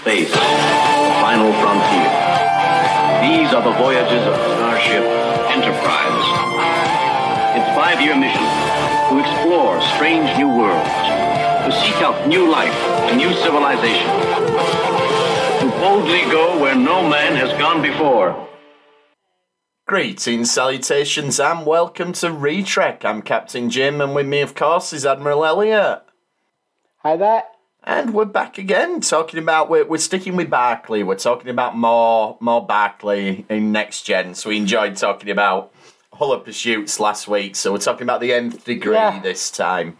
space, the final frontier. These are the voyages of Starship Enterprise. Its five-year mission to explore strange new worlds, to seek out new life and new civilization, to boldly go where no man has gone before. Greetings, salutations, and welcome to Retrek. I'm Captain Jim, and with me, of course, is Admiral Elliot. Hi there. And we're back again, talking about we're, we're sticking with Barclay. We're talking about more more Barclay in next gen. So we enjoyed talking about Hollow pursuits last week. So we're talking about the nth degree Yeah. this time,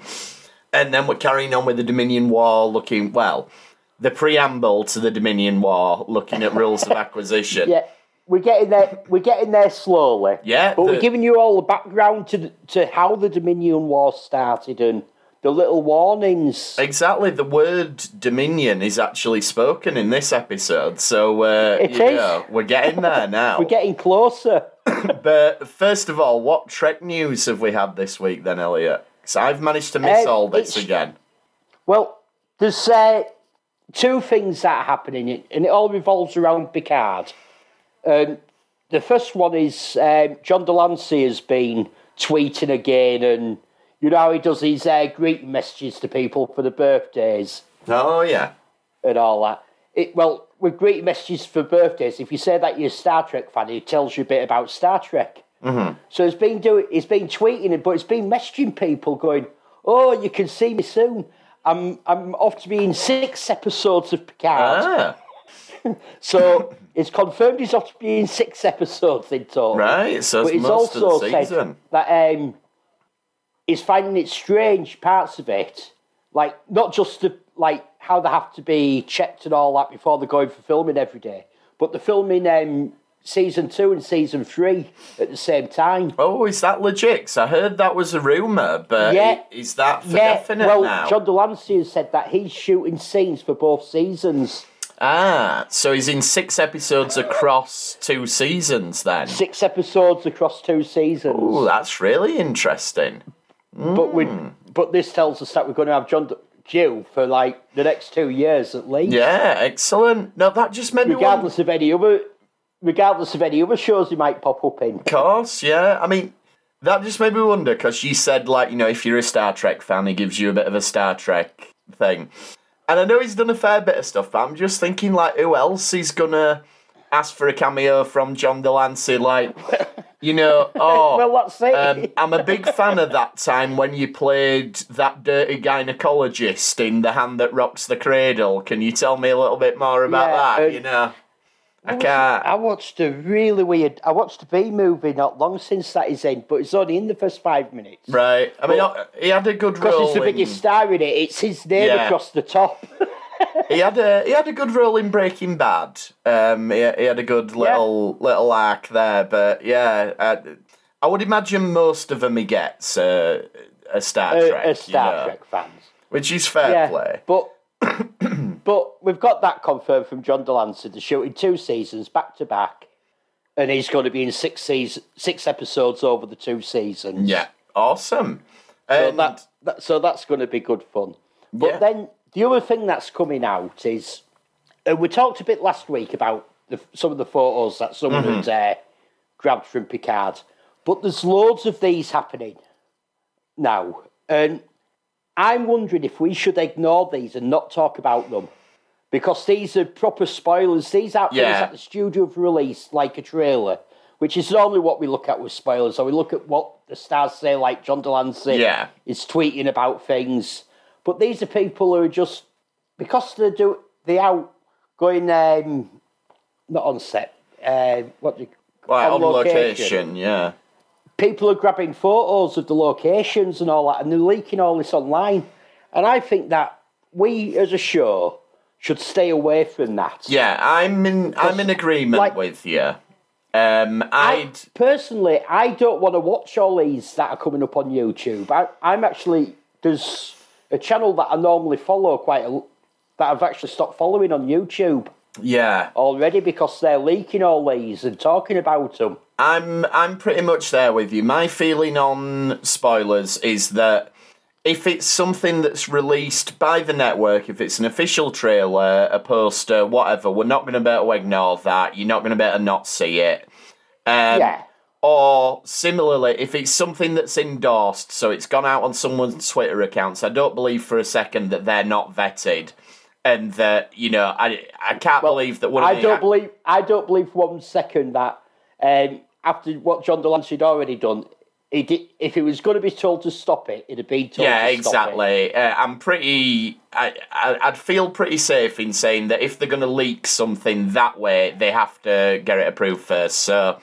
and then we're carrying on with the Dominion War, looking well, the preamble to the Dominion War, looking at rules of acquisition. Yeah, we're getting there. We're getting there slowly. Yeah, but the- we're giving you all the background to to how the Dominion War started and the little warnings. Exactly, the word Dominion is actually spoken in this episode, so uh, you know, we're getting there now. We're getting closer. But first of all, what Trek news have we had this week then, Elliot? Because I've managed to miss Uh, all this again. Well, there's uh, two things that are happening, and it all revolves around Picard. Um, the first one is um, John de Lancie has been tweeting again, and you know how he does his uh, greeting messages to people for the birthdays. Oh yeah, and all that. It well with greeting messages for birthdays. If you say that you're a Star Trek fan, it tells you a bit about Star Trek. Mm-hmm. So it's been doing, it's been tweeting it, but it's been messaging people going, "Oh, you can see me soon. I'm I'm off to be in six episodes of Picard." ah, So it's confirmed he's off to be in six episodes in total. right. So But it's most of also said that um, he's finding it strange parts of it, like not just the like how they have to be checked and all that before they're going for filming every day, but they're filming um, season two and season three at the same time. Oh, is that legit? I heard that was a rumor, but Yeah. is that for yeah, definite well, now? John de Lancie has said that he's shooting scenes for both seasons. Ah, so he's in six episodes across two seasons then. Six episodes across two seasons. Oh, that's really interesting. But we, Hmm. but this tells us that we're going to have John Jill for like the next two years at least. Yeah, excellent. Now that just made me wonder. regardless of any other regardless of any other shows he might pop up in. course, yeah. I mean, that just made me wonder because she said, like, you know, if you're a Star Trek fan, he gives you a bit of a Star Trek thing. And I know he's done a fair bit of stuff, but I'm just thinking, like, who else is gonna ask for a cameo from John de Lancie? Like, you know, oh, Well, that's it. um, I'm a big fan of that time when you played that dirty gynecologist in The Hand That Rocks the Cradle. Can you tell me a little bit more about Yeah, that? uh, you know, I can't. I watched a really weird. I watched a B movie not long since that is in, but it's only in the first five minutes. Right. I mean, uh, he had a good role. Because it's the in- biggest star in it. It's his name Yeah. across the top. He had a he had a good role in Breaking Bad. Um, he, he had a good little little arc there, but yeah, I, I would imagine most of them he gets uh, a Star Trek, as Star you know, Trek fans. which is fair Yeah, play. but but we've got that confirmed from John de Lancie. They're shooting two seasons back to back, and he's going to be in six season, six episodes over the two seasons. Yeah, awesome. So And that, that so that's going to be good fun. But Yeah. then the other thing that's coming out is, uh, we talked a bit last week about the, some of the photos that someone Mm-hmm. had uh, grabbed from Picard, but there's loads of these happening now, and I'm wondering if we should ignore these and not talk about them. Because these are proper spoilers. These aren't things that the studio have released, like a trailer, which is normally what we look at with spoilers. So we look at what the stars say, like John de Lancie Yeah. is tweeting about things. But these are people who are just because they do they out going um, not on set. Uh, what do you, Like, on location. yeah. People are grabbing photos of the locations and all that, and they're leaking all this online. And I think that we, as a show, should stay away from that. Yeah, I'm in I'm in agreement like- with you. Um, I'd I personally, I don't want to watch all these that are coming up on YouTube. I, I'm actually there's a channel that I normally follow quite a that I've actually stopped following on YouTube yeah, already because they're leaking all these and talking about them. I'm I'm pretty much there with you. My feeling on spoilers is that if it's something that's released by the network, if it's an official trailer, a poster, whatever, we're not going to be able to ignore that. You're not going to be able to not see it. Um, yeah. Or similarly, if it's something that's endorsed, so it's gone out on someone's Twitter accounts, I don't believe for a second that they're not vetted, and that you know, I I can't believe that one. Of I don't believe I don't believe for one second that um, after what John de Lancie had already done, he did, if he was going to be told to stop it, it'd have been told Yeah, to stop it. exactly. Uh, I'm pretty. I, I I'd feel pretty safe in saying that if they're going to leak something that way, they have to get it approved first. So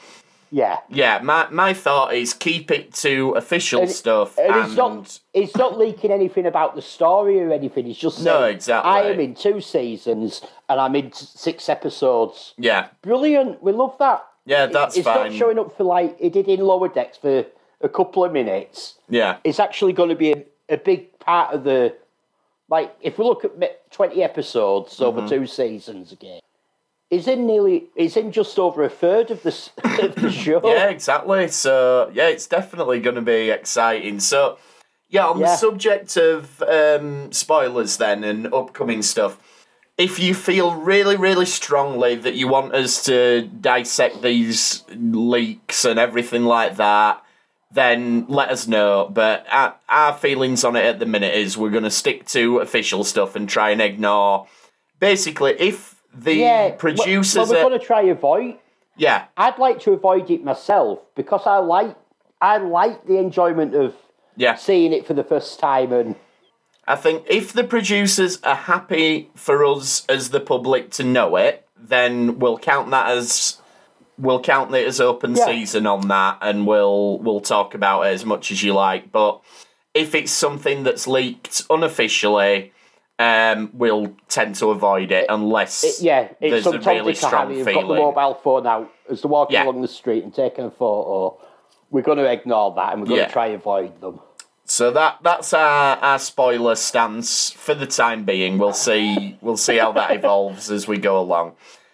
Yeah. yeah, my my thought is keep it to official And- stuff And and, it's not it's not leaking anything about the story or anything. It's just No, saying, exactly. I am in two seasons and I'm in six episodes. yeah, Brilliant. We love that. Yeah, that's it's fine. not showing up for like it did in Lower Decks for a couple of minutes. yeah, It's actually going to be a, a big part of the like if we look at twenty episodes Mm-hmm. over two seasons again. It's in nearly. is in just over a third of the of the show. yeah, exactly. So yeah, it's definitely going to be exciting. So yeah, on the subject of um, spoilers then and upcoming stuff. If you feel really, really strongly that you want us to dissect these leaks and everything like that, then let us know. But our, our feelings on it at the minute is we're going to stick to official stuff and try and ignore. Basically, if the Yeah, producers, Well, we're going to try avoid. yeah, I'd like to avoid it myself because I like I like the enjoyment of yeah, seeing it for the first time and I think if the producers are happy for us as the public to know it, then we'll count that as we'll count it as open Yeah. season on that, and we'll we'll talk about it as much as you like. But if it's something that's leaked unofficially, um, we'll tend to avoid it unless it, yeah, it's there's a really strong who've got the mobile phone out as they're walking Yeah. along the street and taking a photo. We're going to ignore that and we're going Yeah. to try and avoid them. So that that's our, our spoiler stance for the time being. We'll see we'll see how that evolves as we go along.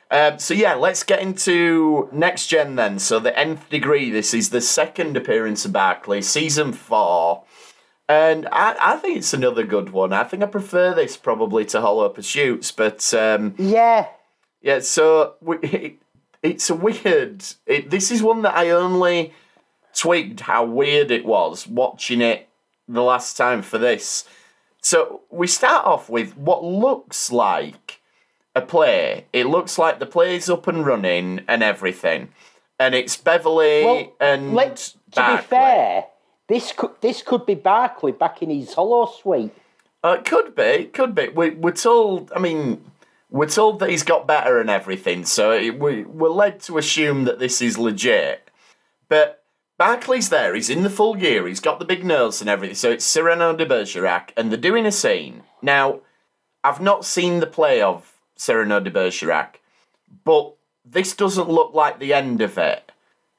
Um, so yeah, let's get into next gen then. So the nth degree. This is the second appearance of Barclay, season four, and I, I think it's another good one. I think I prefer this probably to Hollow Pursuits, but um, Yeah, yeah. So we, it, it's a weird. It, this is one that I only twigged how weird it was watching it the last time for this. So we start off with what looks like a play. It looks like the play's up and running and everything, and it's Beverly well, and let, to be fair, this could this could be Barclay back in his hollow suite. Uh, it could be, it could be. We, we're told. I mean, we're told that he's got better and everything, so it, we we're led to assume that this is legit. But Barclay's there. He's in the full gear. He's got the big nose and everything. So it's Cyrano de Bergerac, and they're doing a scene now. I've not seen the play of Cyrano de Bergerac, but this doesn't look like the end of it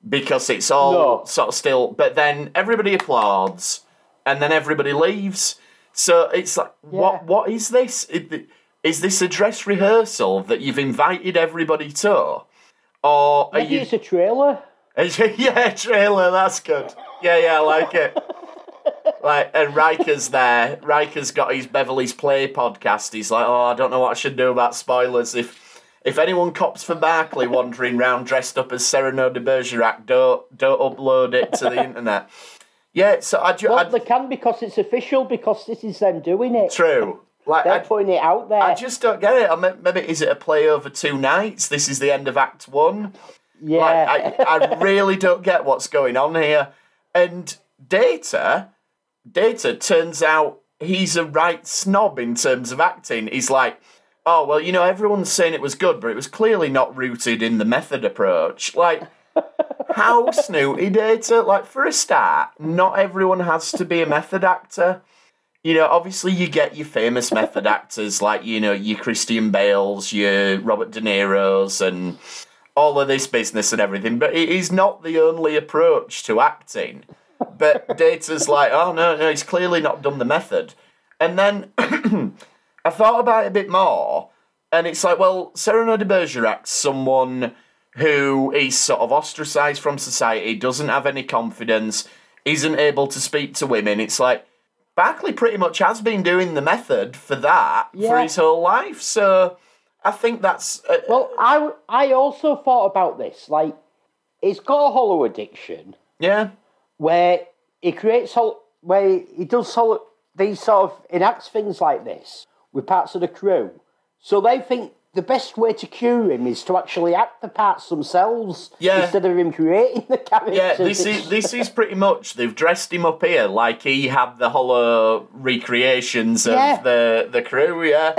because it's all No. sort of still. But then everybody applauds, and then everybody leaves. So it's like, what? What is this? Is- Is this a dress rehearsal that you've invited everybody to, or are Maybe you? it's a trailer. yeah, trailer. That's good. Yeah, yeah, I like it. Like, and Riker's there. Riker's got his Beverly's Play podcast. He's like, oh, I don't know what I should do about spoilers. If if anyone cops for Barclay wandering round dressed up as Cyrano de Bergerac, don't don't upload it to the internet. Yeah, so I, Well, I they can because it's official because this is them doing it. true. Like, They're I, putting it out there. I just don't get it. I mean, maybe is it a play over two nights? This is the end of Act One. yeah. Like, I, I really don't get what's going on here. And Data, Data turns out he's a right snob in terms of acting. He's like, oh, well, you know, everyone's saying it was good, but it was clearly not rooted in the method approach. Like, how snooty Data? Like, for a start, not everyone has to be a method actor. You know, obviously you get your famous method actors like, you know, your Christian Bales, your Robert De Niro's, and all of this business and everything, but it is not the only approach to acting. But Data's like, oh no, no, he's clearly not done the method. And then I thought about it a bit more, and it's like, well, Cyrano de Bergerac's someone who is sort of ostracized from society, doesn't have any confidence, isn't able to speak to women. It's like, Barclay pretty much has been doing the method for that for his whole life. So I think that's uh, Well, I, I also thought about this. Like, he's got a hollow addiction yeah, where he creates hol- where he does hol- these sort of enacts things like this with parts of the crew. So they think the best way to cure him is to actually act the parts themselves Yeah. instead of him creating the characters. yeah. This is this is pretty much they've dressed him up here like he had the hollow uh, recreations of Yeah. the the crew. Yeah,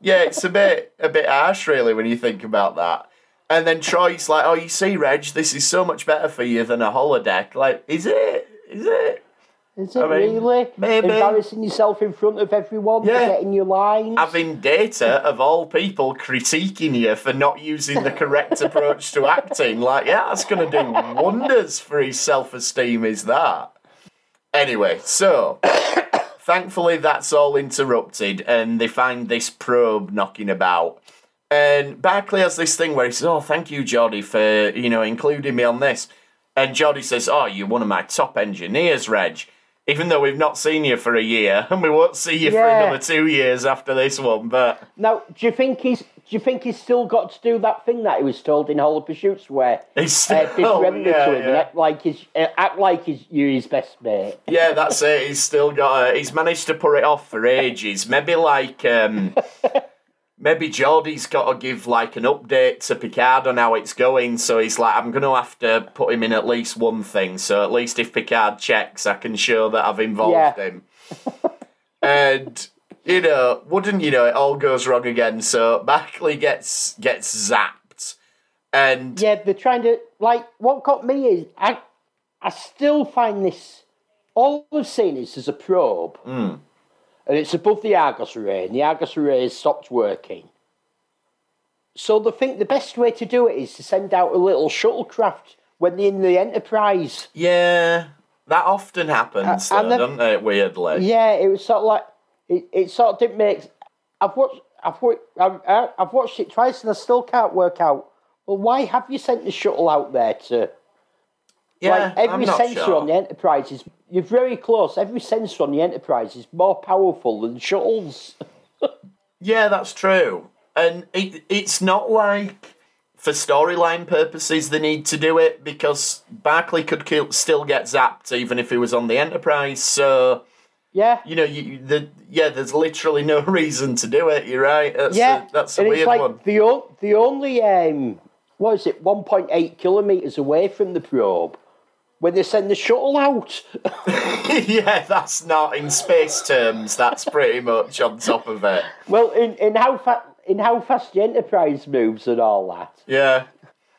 yeah. It's a bit a bit harsh, really, when you think about that. And then Troi's like, "Oh, you see, Reg, this is so much better for you than a holodeck." Like, is it? Is it? Is it I mean, really? maybe. Embarrassing yourself in front of everyone Yeah. getting your lines? having data of all people critiquing you for not using the correct approach to acting, like, yeah, that's going to do wonders for his self esteem, is that? Anyway, so thankfully that's all interrupted and they find this probe knocking about. And Barclay has this thing where he says, Oh, thank you, Geordi, for, you know, including me on this. And Geordi says, Oh, you're one of my top engineers, Reg. Even though we've not seen you for a year, and we won't see you for another two years after this one, but Now, do you think he's do you think he's still got to do that thing that he was told in Hollow Pursuits where He's uh, still- friendly yeah, to him and yeah. act like he's uh, act like he's you're his best mate? yeah, that's it. He's still got. A, he's managed to put it off for ages. Maybe like, um, maybe Geordi's got to give like an update to Picard on how it's going. So he's like, I'm going to have to put him in at least one thing. So at least if Picard checks, I can show that I've involved Yeah. him. and you know, wouldn't you know, it all goes wrong again. So Barclay gets gets zapped, and Yeah, they're trying to like. What got me is I, I still find this. All I've seen is there's a probe, Hmm. And it's above the Argus array, and the Argus array has stopped working. So they think the best way to do it is to send out a little shuttlecraft when they're in the Enterprise. yeah, that often happens, Uh, though, doesn't it? Weirdly, Yeah, it was sort of like it. It sort of didn't make. I've watched. I've watched. I've, uh, I've watched it twice, and I still can't work out. Well, why have you sent the shuttle out there to? Yeah. like every sensor sure. on the Enterprise is. You're very close. Every sensor on the Enterprise is more powerful than shuttles. Yeah, that's true. And it, it's not like for storyline purposes they need to do it because Barclay could kill, still get zapped even if he was on the Enterprise. So Yeah. you know, you, the yeah, there's literally no reason to do it. You're right. That's Yeah, a, that's a and weird it's like one. the o- the only um, what is it, one point eight kilometers away from the probe, when they send the shuttle out. yeah, that's not in space terms. That's pretty much on top of it. well, in, in how fa- in how fast the Enterprise moves and all that. Yeah,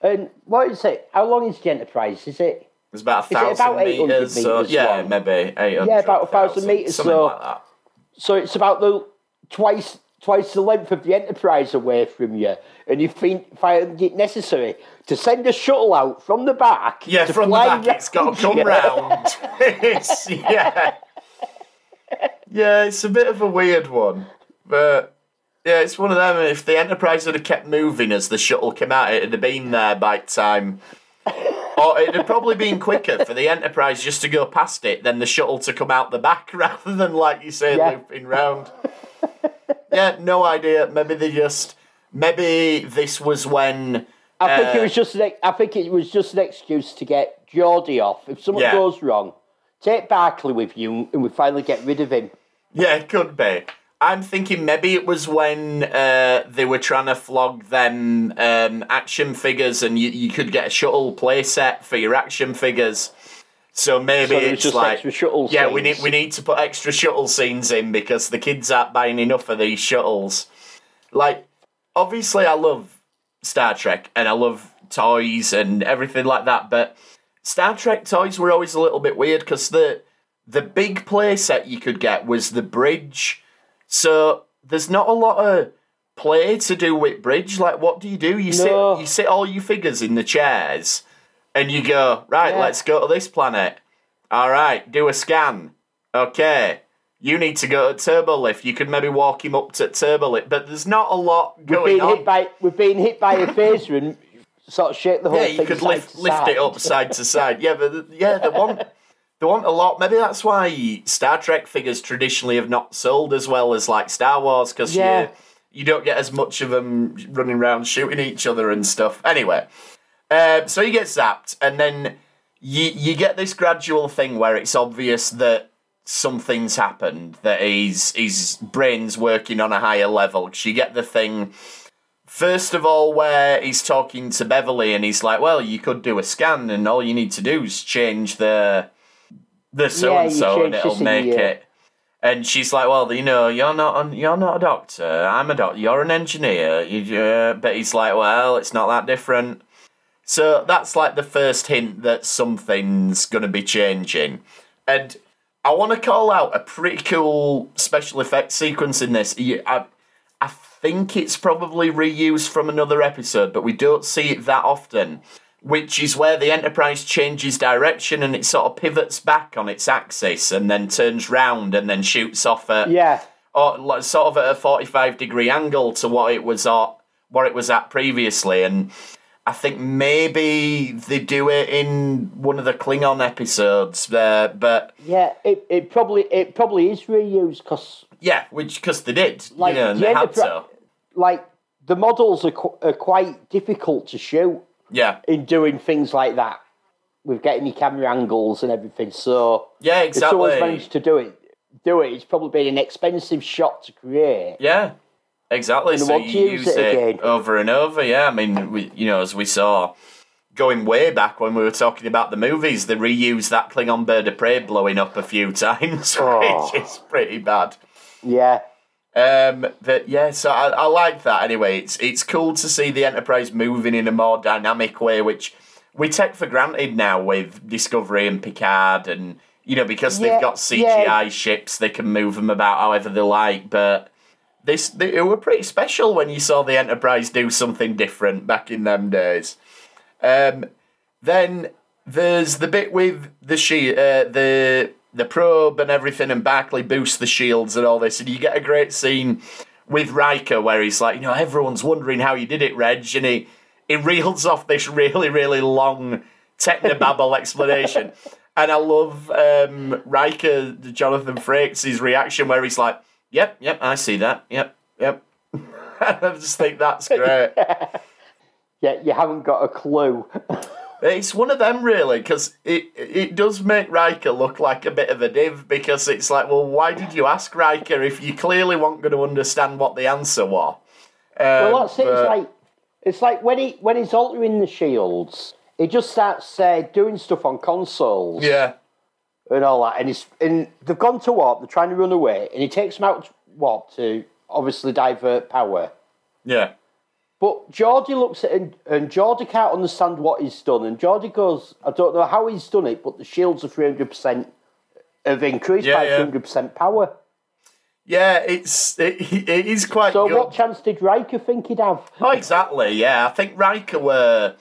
And what is it? How long is the Enterprise? Is it? it's about a thousand about 800 meters. So yeah, long? maybe eight hundred. Yeah, about a thousand metres, something so- like that. So it's about the twice twice the length of the Enterprise away from you, and you find find it necessary to send a shuttle out from the back. Yeah, from the back, it's got to come you. round. it's, yeah. Yeah, it's a bit of a weird one. But, yeah, it's one of them. If the Enterprise had have kept moving as the shuttle came out, it'd have been there by time. Or it'd have probably been quicker for the Enterprise just to go past it than the shuttle to come out the back rather than, like you say, Yeah. looping round. Yeah, no idea. Maybe they just. Maybe this was when. I think uh, it was just an, I think it was just an excuse to get Geordi off. If something Yeah. goes wrong, take Barclay with you, and we finally get rid of him. Yeah, it could be. I'm thinking maybe it was when uh, they were trying to flog them um, action figures, and you, you could get a shuttle playset for your action figures. So maybe So it's just like, extra shuttle yeah, we need we need to put extra shuttle scenes in because the kids aren't buying enough of these shuttles. Like, obviously, I love Star Trek and I love toys and everything like that, but Star Trek toys were always a little bit weird because the the big play set you could get was the bridge. So there's not a lot of play to do with bridge. Like, what do you do? You No. sit you sit all your figures in the chairs, and you go right. Yeah. Let's go to this planet. All right, do a scan. Okay. You need to go to Turbolift. You could maybe walk him up to Turbolift, but there's not a lot going being on. hit by we're being hit by a phaser and sort of shake the whole yeah, thing you could lift lift it up side to side. Yeah, but the- yeah, the one They want a lot. Maybe that's why Star Trek figures traditionally have not sold as well as like Star Wars because Yeah. you you don't get as much of them running around shooting each other and stuff. Anyway, um, so he gets zapped, and then you you get this gradual thing where it's obvious that something's happened, that he's his brain's working on a higher level. 'Cause you get the thing. First of all, where he's talking to Beverly and he's like, "Well, you could do a scan, and all you need to do is change the the so and so, and it'll make uh, it." And she's like, "Well, you know, you're not a, you're not a doctor. I'm a doctor. You're an engineer." You, uh, but he's like, "Well, it's not that different." So that's like the first hint that something's going to be changing. And I want to call out a pretty cool special effect sequence in this. I, I think it's probably reused from another episode, but we don't see it that often. Which is where the Enterprise changes direction and it sort of pivots back on its axis and then turns round and then shoots off at Yeah. or sort of at a 45 degree angle to what it was at what it was at previously and I think maybe they do it in one of the Klingon episodes there but Yeah, it, it probably it probably is reused because yeah which because they did like you know, and the they had Enterpri- to like the models are, qu- are quite difficult to shoot yeah in doing things like that with getting your camera angles and everything. So yeah exactly. if someone's managed to do it, do it. It's probably been an expensive shot to create. yeah exactly And so you use use it again. over and over yeah I mean we, you know as we saw going way back when we were talking about the movies they reused that Klingon bird of prey blowing up a few times Oh. which is pretty bad Yeah, Um, but yeah, so I, I like that anyway. It's it's cool to see the Enterprise moving in a more dynamic way, which we take for granted now with Discovery and Picard, and you know because Yeah, they've got CGI ships, they can move them about however they like. But this they, it were pretty special when you saw the Enterprise do something different back in them days. Um, then there's the bit with the she uh, the the probe and everything, and Barclay boosts the shields and all this, and you get a great scene with Riker where he's like, you know, everyone's wondering how you did it, Reg, and he he reels off this really really long technobabble explanation. And I love um, Riker, Jonathan Frakes' reaction where he's like, "Yep, yep, I see that. Yep, yep." I just think that's great. yeah. You haven't got a clue. It's one of them really because it it does make Riker look like a bit of a div because it's like, well, why did you ask Riker if you clearly weren't going to understand what the answer was? Um, Well, that's it. It's like it's like when he when he's altering the shields, he just starts uh, doing stuff on consoles yeah, and all that. And he's and they've gone to warp. They're trying to run away, and he takes them out to warp to obviously divert power. yeah, But Geordi looks at and, and Geordi can't understand what he's done. And Geordi goes, I don't know how he's done it, but the shields are 300% have increased Yeah, by yeah. 300% power. yeah. It's it, it is quite So good. what chance did Riker think he'd have? Oh, exactly. Yeah, I think Riker were.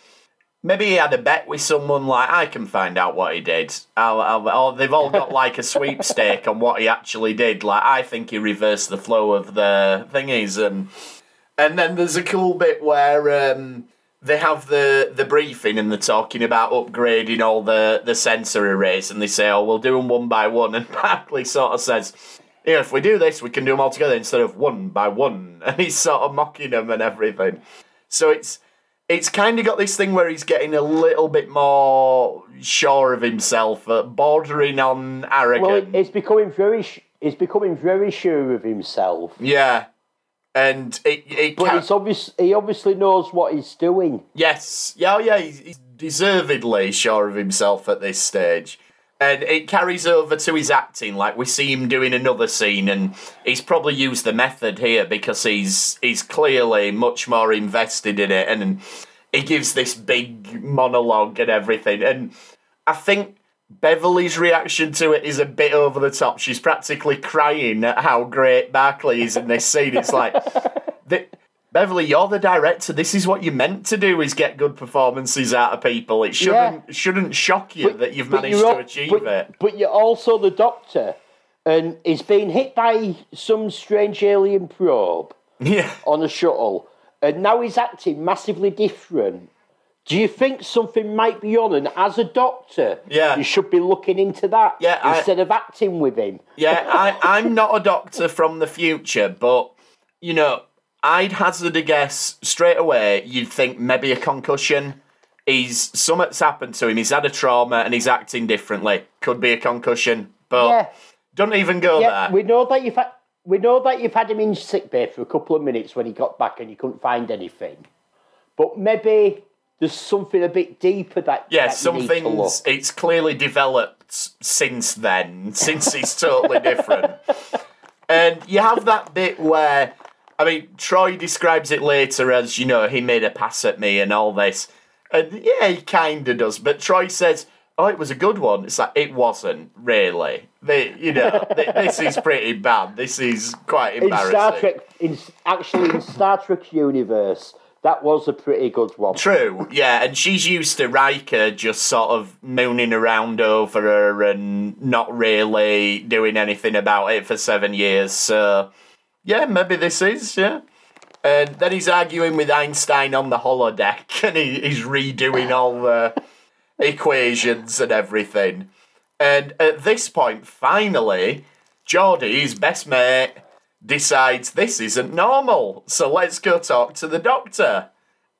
Maybe he had a bet with someone like I can find out what he did. I'll, I'll, or they've all got like a sweepstake on what he actually did. Like I think he reversed the flow of the thingies, and and then there's a cool bit where um, they have the the briefing and they're talking about upgrading all the the sensor arrays, and they say, "Oh, we'll do them one by one." And Barclay sort of says, "Yeah, if we do this, we can do them all together instead of one by one." And he's sort of mocking them and everything. So it's it's kind of got this thing where he's getting a little bit more sure of himself, uh, bordering on arrogant. Well, it's becoming very, he's becoming very sure of himself. yeah, and it it But it's obvious, he obviously knows what he's doing. yes, yeah, oh, yeah, he's, he's deservedly sure of himself at this stage. And it carries over to his acting, like we see him doing another scene, and he's probably used the method here because he's he's clearly much more invested in it, and he gives this big monologue and everything. And I think Beverly's reaction to it is a bit over the top. She's practically crying at how great Barclay is in this scene. It's like, the, Beverly, you're the director. This is what you're meant to do: is get good performances out of people. It shouldn't shouldn't shock you that you've managed to achieve but, it. But you're also the doctor, and he's been hit by some strange alien probe Yeah, on a shuttle, and now he's acting massively different Do you think something might be on? And as a doctor, Yeah. you should be looking into that Yeah, I- instead of acting with him. Yeah, I, I'm not a doctor from the future, but you know, I'd hazard a guess straight away. You'd think maybe a concussion. He's something's happened to him. He's had a trauma and he's acting differently. Could be a concussion, but Yeah. don't even go Yeah, there. we know that you've had we know that you've had him in sick bay for a couple of minutes when he got back and you couldn't find anything. But maybe there's something a bit deeper that yeah, that you need to look. something's it's clearly developed since then, since he's totally different. And you have that bit where, I mean, Troi describes it later as, you know, he made a pass at me and all this. And yeah, he kind of does. But Troi says, oh, it was a good one. It's like, it wasn't, really. They, you know, th- this is pretty bad. This is quite embarrassing. in. Star Trek, in, actually in Star Trek universe, that was a pretty good one. True, yeah, and she's used to Riker just sort of mooning around over her and not really doing anything about it for seven years. So, yeah, maybe this is, yeah. And then he's arguing with Einstein on the holodeck and he, he's redoing all the equations and everything. And at this point, finally, Geordi, his best mate, decides this isn't normal. So let's go talk to the doctor.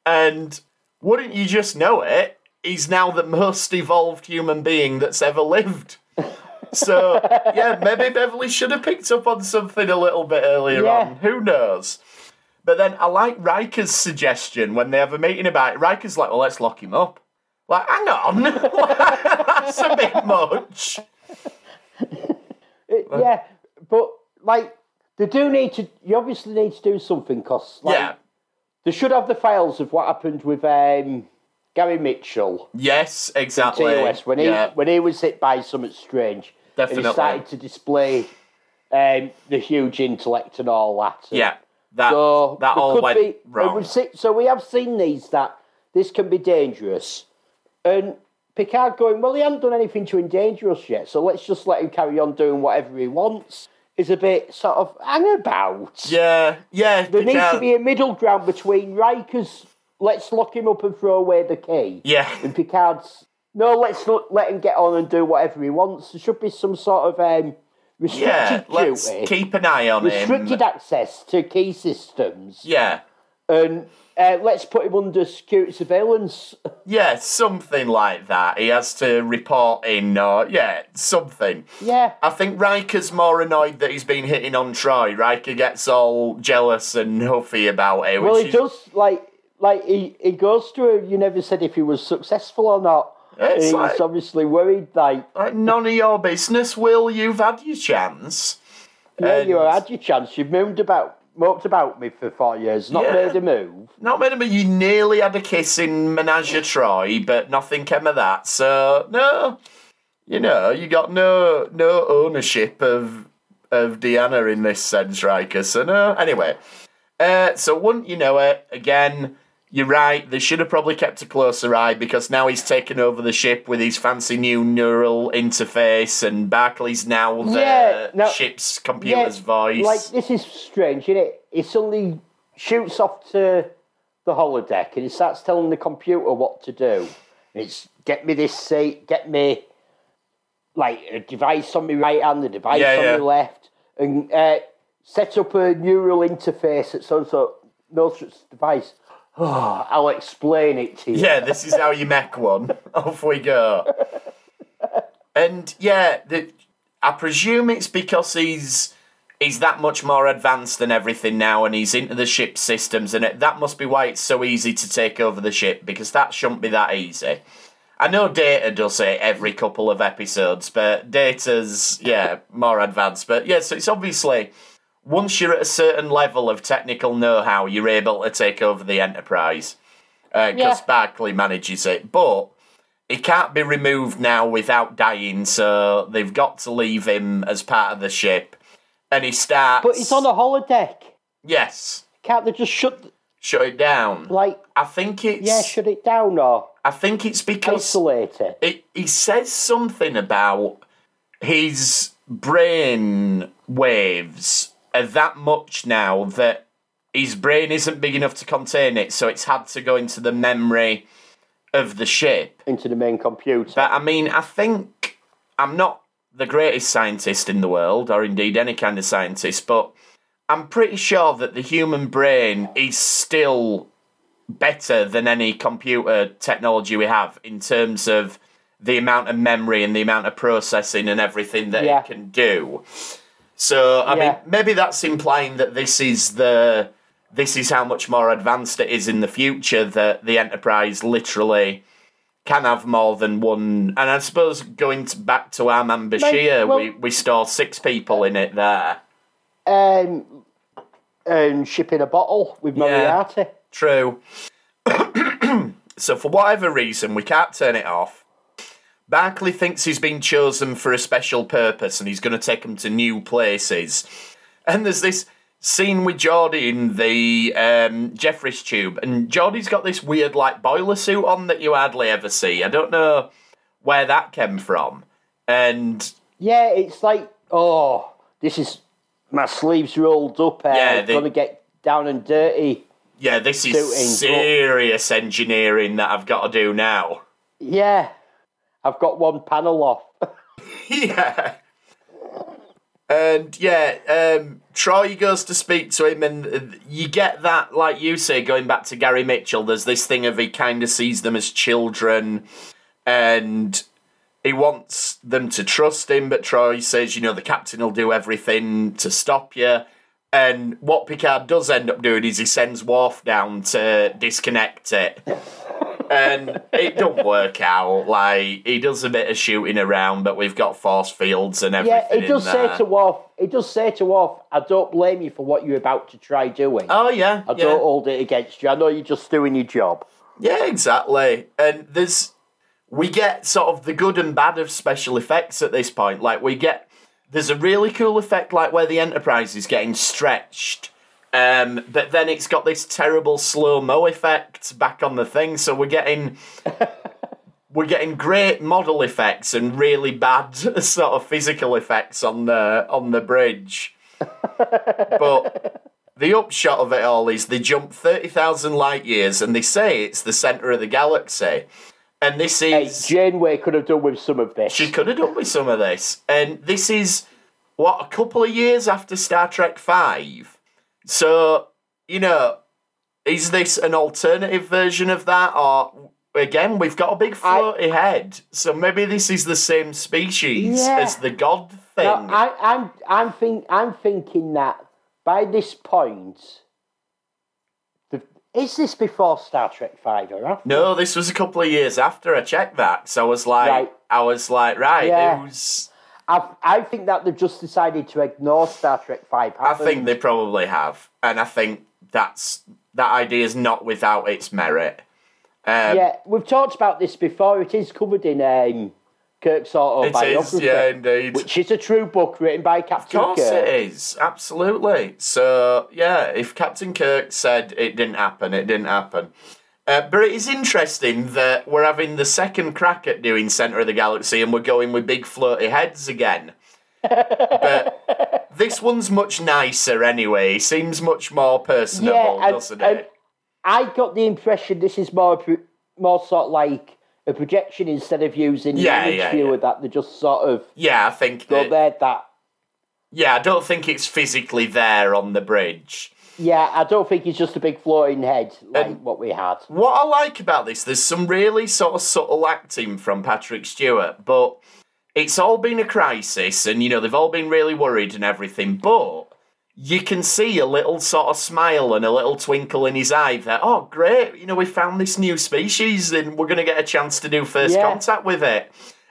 And wouldn't you just know it? He's now the most evolved human being that's ever lived. So, yeah, maybe Beverly should have picked up on something a little bit earlier Yeah. on. Who knows? But then I like Riker's suggestion when they have a meeting about it. Riker's like, well, let's lock him up. Like, hang on. That's a bit much. It- yeah, but like they do need to. You obviously need to do something because like, Yeah. they should have the files of what happened with um, Gary Mitchell. Yes, exactly. TOS when he yeah. when he was hit by something strange. And he started to display um, the huge intellect and all that. yeah. That, So that all could went be, wrong. we've so we have seen these that this can be dangerous, and Picard going, well, he hasn't done anything to endanger us yet, so let's just let him carry on doing whatever he wants. Is a bit sort of hang about. Yeah, yeah. There needs to be a middle ground between Riker's let's lock him up and throw away the key. Yeah. And Picard's no, let's not let him get on and do whatever he wants. There should be some sort of um, restricted Yeah, let's duty, keep an eye on restricted him. Restricted access to key systems, Yeah, and uh, let's put him under security surveillance. yeah, something like that. He has to report in, or yeah, something. yeah, I think Riker's more annoyed that he's been hitting on Troi. Riker gets all jealous and huffy about it. well, he is- does like like he, he goes to her. You never said if he was successful or not. It's He's like- obviously worried. Like, Like, none of your business, Will. You've had your chance. yeah, you And- had your chance. You've moved about, moped about me for four years, not Yeah. made a move. Not made a move. you nearly had a kiss in Ménage à Troi, but nothing came of that. So no, you know, you got no no ownership of of Deanna in this sense, Riker. So no. Anyway, uh, so wouldn't you know it? Again, you're right. They should have probably kept a closer eye because now he's taken over the ship with his fancy new neural interface, and Barclay's now the Yeah, no- ship's computer's voice. Like this is strange, isn't it? He suddenly shoots off to the holodeck and he starts telling the computer what to do. It's get me this seat, get me like a device on my right hand, a device Yeah, on yeah. my left, and uh, set up a neural interface at some sort no such device. Oh, I'll explain it to you. Yeah, this is how you make one. Off we go. And yeah, the, I presume it's because he's he's that much more advanced than everything now, and he's into the ship systems, and it, that must be why it's so easy to take over the ship because that shouldn't be that easy. I know Data does it every couple of episodes, but Data's yeah more advanced. But yeah, so it's obviously once you're at a certain level of technical know-how, you're able to take over the Enterprise uh, because Yeah. Barclay manages it. But he can't be removed now without dying, so they've got to leave him as part of the ship. And he starts. But he's on a holodeck. Yes, Can't they just shut shut it down. like I think it's. yeah, shut it down or I think it's because isolate it? it, he says something about his brain waves are that much now that his brain isn't big enough to contain it, so it's had to go into the memory of the ship. into the main computer. But I mean, I think I'm not the greatest scientist in the world, or indeed any kind of scientist, but I'm pretty sure that the human brain is still better than any computer technology we have in terms of the amount of memory and the amount of processing and everything that Yeah. it can do. So I mean, maybe that's implying that this is the this is how much more advanced it is in the future that the Enterprise literally can have more than one. And I suppose going to, back to our Bashir, well- we, we store six people in it there. um, and Ship in a Bottle with Moriarty. True. so for whatever reason, we can't turn it off. Barclay thinks he's been chosen for a special purpose and he's going to take him to new places. And there's this scene with Geordi in the um, Jefferies tube, and Geordi's got this weird like boiler suit on that you hardly ever see. I don't know where that came from. And Yeah, it's like, oh, this is my sleeves rolled up. Uh, Yeah, they- gonna get down and dirty. yeah, this is serious engineering that I've got to do now. Yeah, I've got one panel off. yeah. And yeah, um, Troi goes to speak to him, and you get that, like you say, going back to Gary Mitchell. There's this thing of he kind of sees them as children, and he wants them to trust him. But Troi says, you know, the captain will do everything to stop you. And what Picard does end up doing is he sends Worf down to disconnect it. And it don't work out. Like he does a bit of shooting around, but we've got force fields and everything. Yeah, it does say there. to Worf. It does say to Worf, "I don't blame you for what you're about to try doing. Oh yeah, I yeah. don't hold it against you. I know you're just doing your job." Yeah, exactly. And there's we get sort of the good and bad of special effects at this point. Like we get there's a really cool effect like where the Enterprise is getting stretched. Um, but then it's got this terrible slow mo effect back on the thing, so we're getting we're getting great model effects and really bad sort of physical effects on the on the bridge. but the upshot of it all is they jump 30,000 light years and they say it's the centre of the galaxy. And this Hey, is. Janeway could have done with some of this. she could have done with some of this. And this is, what, a couple of years after Star Trek 5. So, you know, is this an alternative version of that? Or, again, we've got a big floaty head. So maybe this is the same species Yeah. as the God thing. No, I, I'm, I'm, think, I'm thinking that by this point, is this before Star Trek Five or after? No, this was a couple of years after I checked that. So I was like, Right. I was like, right, Yeah. who's? I, I think that they've just decided to ignore Star Trek Five. I think they probably have, and I think that's that idea is not without its merit. Um, Yeah, we've talked about this before. It is covered in um, Kirk's it autobiography, is, yeah, indeed. which is a true book written by Captain. of course Kirk. it is, absolutely. So yeah, if Captain Kirk said it didn't happen, it didn't happen. Uh, but it is interesting that we're having the second crack at doing Centre of the Galaxy and we're going with big floaty heads again. but this one's much nicer anyway. Seems much more personable, Yeah, and- doesn't and it? I got the impression this is more more sort of like a projection instead of using Yeah, the image yeah, viewer yeah. that they just sort of yeah, I think go that, there that Yeah, I don't think it's physically there on the bridge. Yeah, I don't think he's just a big floating head like Um, what we had. What I like about this, there's some really sort of subtle acting from Patrick Stewart, but it's all been a crisis and, you know, they've all been really worried and everything, but you can see a little sort of smile and a little twinkle in his eye that, oh, great, you know, we found this new species and we're going to get a chance to do first Yeah. contact with it.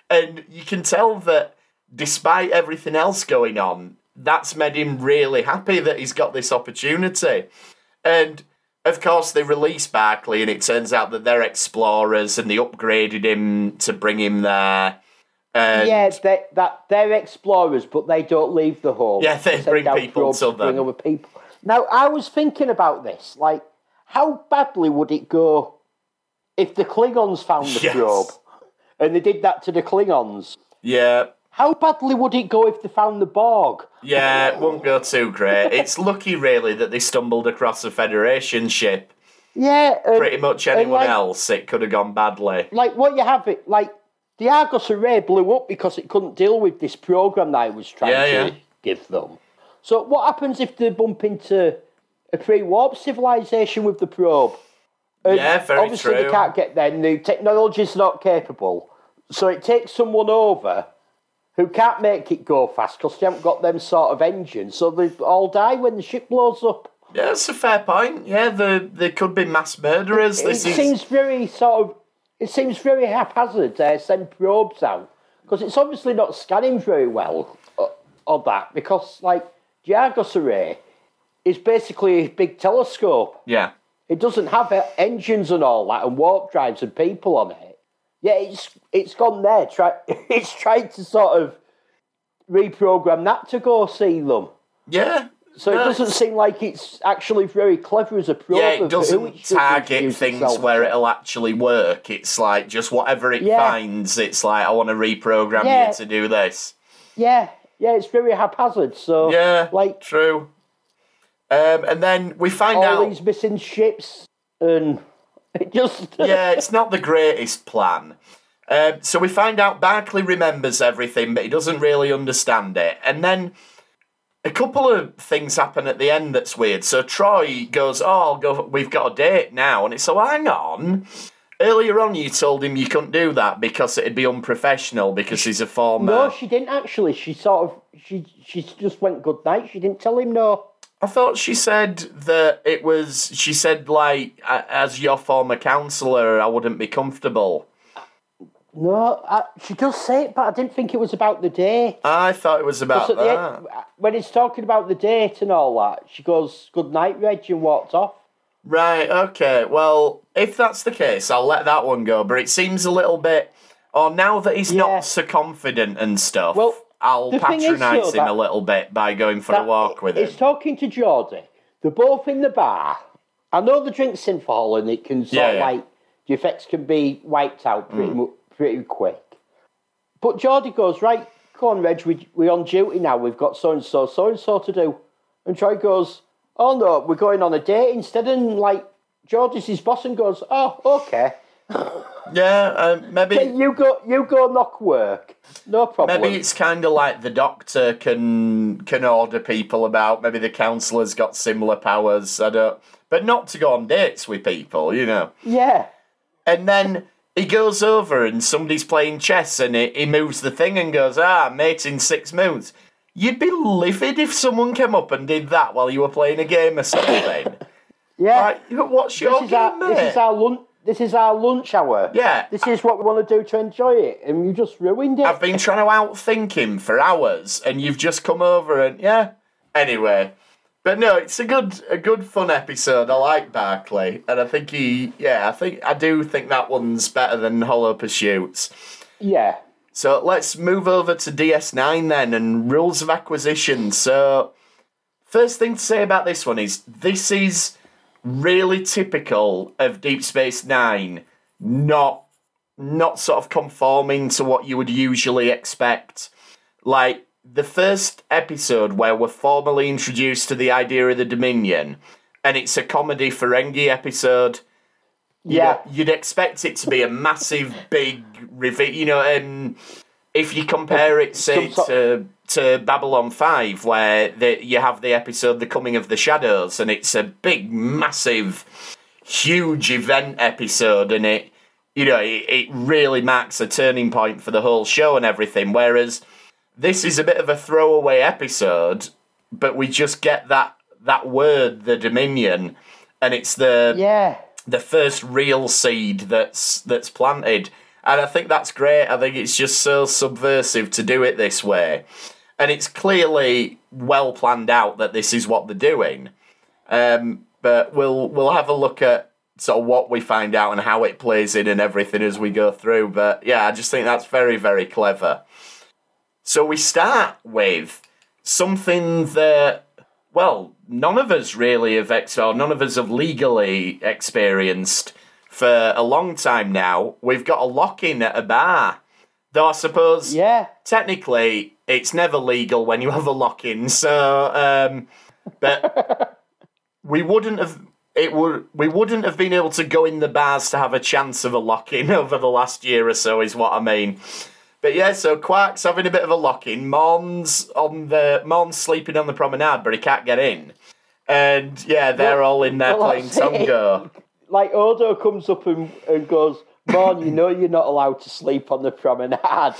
And you can tell that despite everything else going on, that's made him really happy that he's got this opportunity. And of course, they release Barclay, and it turns out that they're explorers, and they upgraded him to bring him there. And yeah, they, that they're explorers, but they don't leave the home. Yeah, they send bring people to bring other people. Now, I was thinking about this. Like, how badly would it go if the Klingons found the Yes. probe, and they did that to the Klingons? yeah, How badly would it go if they found the Borg? yeah, it won't go too great. It's lucky, really, that they stumbled across a Federation ship. Yeah, and, pretty much anyone like- else, it could have gone badly. like what you have it like the Argus Array blew up because it couldn't deal with this program that it was trying Yeah, to yeah. give them. So what happens if they bump into a pre-warp civilization with the probe? And Yeah, very obviously true. they can't get there. The technology's not capable, so it takes someone over who can't make it go fast because they haven't got them sort of engines. So they all die when the ship blows up. Yeah, that's a fair point. Yeah, the there could be mass murderers. It This is seems very sort of. It seems very haphazard. Uh, send probes out because it's obviously not scanning very well uh, on that because like the Argus array is basically a big telescope. yeah. It doesn't have engines and all that and warp drives and people on it. Yeah, it's it's gone there. Try it's tried to sort of reprogram that to go see them. Yeah. So No, it doesn't seem like it's actually very clever as a probe. Yeah, it doesn't should target things itself where it'll actually work. It's like just whatever it Yeah. finds, it's like I want to reprogram Yeah. you to do this. Yeah, yeah, it's very haphazard. So Yeah, like true. Um, and then we find all out. these missing ships, and it just yeah, it's not the greatest plan. Um, so we find out Barclay remembers everything, but he doesn't really understand it. And then a couple of things happen at the end that's weird. So Troi goes, "Oh, I'll go, we've got a date now," and it's so hang on. Earlier on, you told him you couldn't do that because it'd be unprofessional because he's a former. no, she didn't actually. She sort of she she just went good night. She didn't tell him no. I thought she said that it was. She said like, as your former counsellor, I wouldn't be comfortable. No, I, she does say it, but I didn't think it was about the date. I thought it was about So at the that. end, when it's talking about the date and all that, she goes good night, Reg, and walked off. Right, okay. Well, if that's the case, I'll let that one go. But it seems a little bit. Or now that he's Yeah. not so confident and stuff, Well, I'll the patronise him a little bit by going for a walk with him. talking to Geordi. They're both in the bar. I know the drink's synthehol and it can sort Yeah, of yeah. like the effects can be wiped out pretty hmm. mu- pretty quick. But Geordi goes, right, go on, Reg, we, we're on duty now. We've got so and so, so and so to do. And Troi goes, oh no, we're going on a date instead. And like, Geordi's his boss and goes, oh, okay. Yeah, um, maybe. You go, you go knock work. No problem. Maybe it's kind of like the doctor can can order people about. Maybe the counsellor's got similar powers. I don't, but not to go on dates with people, you know. yeah. And then he goes over and somebody's playing chess and he, he moves the thing and goes, ah, mate in six moves. You'd be livid if someone came up and did that while you were playing a game or something. Yeah. like, what's your this is our game, mate? this is our lunch this is our lunch hour. Yeah. This is what we want to do to enjoy it, and you just ruined it. I've been trying to outthink him for hours, and you've just come over and yeah. Anyway, but no, it's a good, a good fun episode. I like Barclay, and I think he, yeah, I think I do think that one's better than Hollow Pursuits. yeah. So let's move over to DS9 then and rules of acquisition. So, first thing to say about this one is this is really typical of Deep Space Nine, not not sort of conforming to what you would usually expect. Like the first episode where we're formally introduced to the idea of the Dominion, and it's a comedy Ferengi episode. You'd, Yeah. you'd expect it to be a massive, big reveal. You know, um, if you compare it, say, to to Babylon Five, where the, you have the episode "The Coming of the Shadows," and it's a big, massive, huge event episode, and it, you know, it, it really marks a turning point for the whole show and everything. Whereas this is a bit of a throwaway episode, but we just get that that word, the Dominion, and it's the Yeah. the first real seed that's that's planted. And I think that's great. I think it's just so subversive to do it this way. And it's clearly well planned out that this is what they're doing. Um, but we'll we'll have a look at sort of what we find out and how it plays in and everything as we go through. But yeah, I just think that's very, very clever. So we start with something that, well, none of us really have ex- or none of us have legally experienced for a long time now. We've got a lock in at a bar. Though I suppose Yeah. technically it's never legal when you have a lock in, so um, but we wouldn't have it would we wouldn't have been able to go in the bars to have a chance of a lock in over the last year or so, is what I mean. But yeah, so Quark's having a bit of a lock in. Morn's on the Morn's sleeping on the promenade, but he can't get in. And yeah, they're Well- all in there well, playing. Tongo. Like Odo comes up and, and goes, Morn, you know you're not allowed to sleep on the promenade.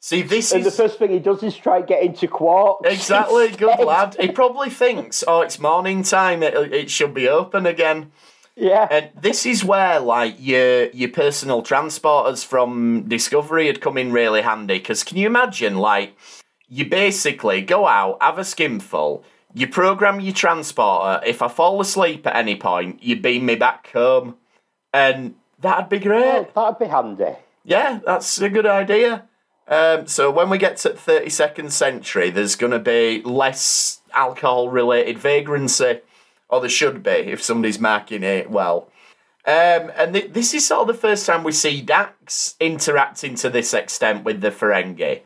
See, this And the first thing he does is try and get into Quark. exactly good lad. He probably thinks, oh, it's morning time. It, it should be open again. Yeah. And this is where like your your personal transporters from Discovery had come in really handy. Because can you imagine like you basically go out, have a skimful, you program your transporter. If I fall asleep at any point, you beam me back home, and that'd be great. That'd be handy. Yeah, that's a good idea. Um, so when we get to 32nd century, there's going to be less alcohol-related vagrancy, or there should be if somebody's marking it well. Um, and th- this is sort of the first time we see Dax interacting to this extent with the Ferengi.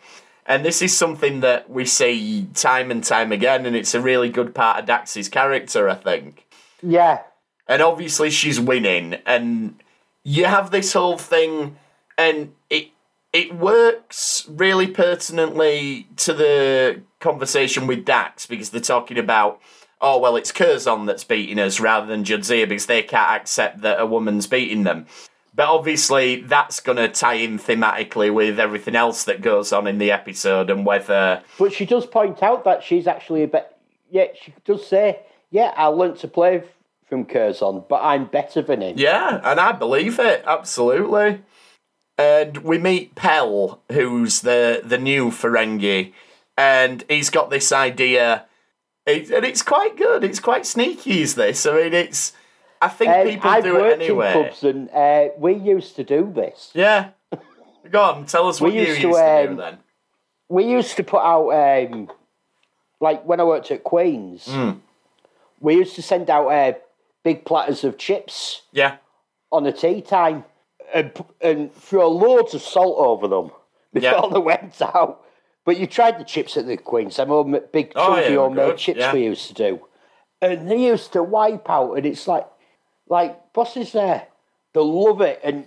And this is something that we see time and time again, and it's a really good part of Dax's character, I think Yeah. and obviously she's winning and you have this whole thing and it works really pertinently to the conversation with Dax because they're talking about oh well it's Curzon that's beating us rather than Jadzia because they can't accept that a woman's beating them. But obviously that's gonna tie in thematically with everything else that goes on in the episode and whether But she does point out that she's actually a bit. Yeah, she does say, yeah, I learnt to play from Curzon, but I'm better than him. Yeah, and I believe it absolutely. And we meet Pell, who's the the new Ferengi, and he's got this idea, it, and it's quite good. It's quite sneaky, is this? I mean, it's. I think Um, people I've do it worked anyway. in pubs and uh, we used to do this. Yeah. Go on, tell us what We you used used to, to, do um, then. We used to put out, um, like when I worked at Queen's, Hmm. we used to send out uh, big platters of chips Yeah. on a tea time and, and throw loads of salt over them before Yeah. they went out. But you tried the chips at the Queen's, them home, big Oh, chunky yeah, homemade good, chips yeah. we used to do. And they used to wipe out, and it's like, like bosses there, they love it, and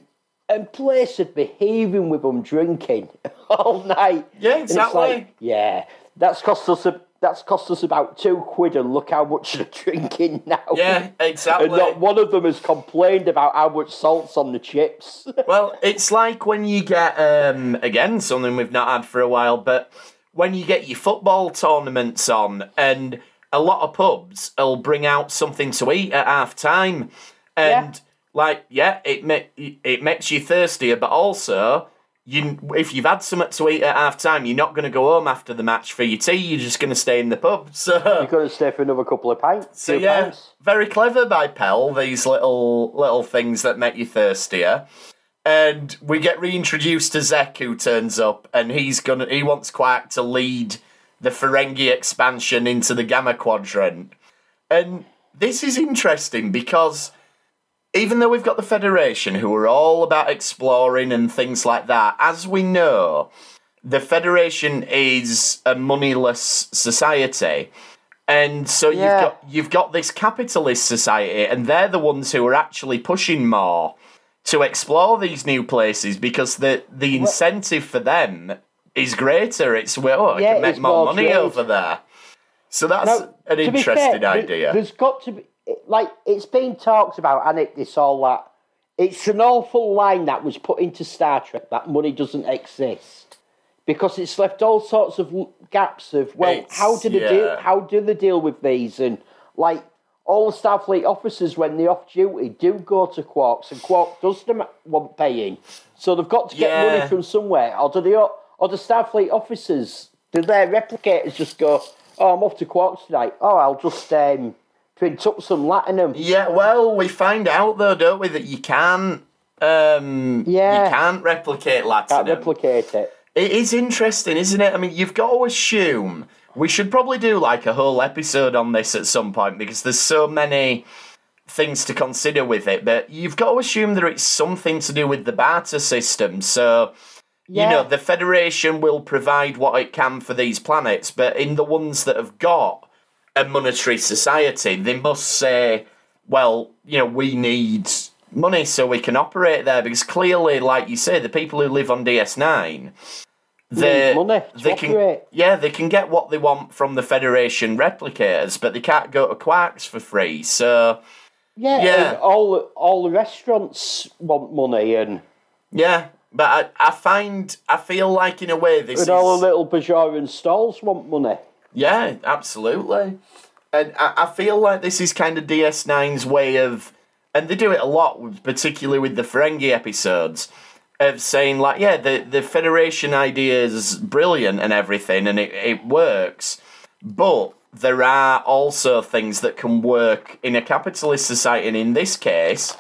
and place would be heaving with them drinking all night. Yeah, exactly. like, yeah, that's cost us a, that's cost us about two quid, and look how much they're drinking now. Yeah, exactly. And not one of them has complained about how much salt's on the chips. Well, it's like when you get um again something we've not had for a while, but when you get your football tournaments on, and a lot of pubs will bring out something to eat at half time, and Yeah. like yeah, it ma- it makes you thirstier, but also. You, if you've had something to eat at half time, you're not going to go home after the match for your tea. You're just going to stay in the pub. So, You're going to stay for another couple of pints. so yeah, pints. very clever by Pell. These little little things that make you thirstier. And we get reintroduced to Zek, who turns up, and he's gonna he wants Quark to lead the Ferengi expansion into the Gamma Quadrant. And this is interesting because even though we've got the Federation, who are all about exploring and things like that, as we know, the Federation is a moneyless society. And so Yeah. you've got you've got this capitalist society, and they're the ones who are actually pushing more to explore these new places because the the incentive for them is greater. It's well, I Yeah, can make more money trade. over there. So that's Now, an interesting fair, idea. There's got to be like it's been talked about, and it this all that. It's an awful line that was put into Star Trek that money doesn't exist because it's left all sorts of gaps of well, It's- how do they yeah. deal? How do they deal with these? And like all the Starfleet officers, when they're off duty, do go to Quarks, and Quark does them want paying, so they've got to get Yeah. money from somewhere. Or do the or the Starfleet officers do their replicators just go? Oh, I'm off to Quarks tonight. Oh, I'll just um, print up some Latinum. Yeah, well, we find out though, don't we, that you can't. Um, Yeah. you can't replicate Can't replicate it. It is interesting, isn't it? I mean, you've got to assume we should probably do like a whole episode on this at some point because there's so many things to consider with it. But you've got to assume that it's something to do with the barter system. So Yeah. you know, the Federation will provide what it can for these planets, but in the ones that have got a monetary society, they must say, well, you know, we need money so we can operate there because clearly, like you say, the people who live on DS9, they money they can operate. yeah they can get what they want from the Federation replicators, but they can't go to Quarks for free. So Yeah, Yeah. all all the restaurants want money, and, yeah, but I, I find I feel like in a way this and is all the little Bajoran stalls want money. Yeah, absolutely. And I, I feel like this is kind of DS9's way of, and they do it a lot, particularly with the Ferengi episodes, of saying, like, yeah, the, the Federation idea is brilliant and everything, and it, it works, but there are also things that can work in a capitalist society, and in this case,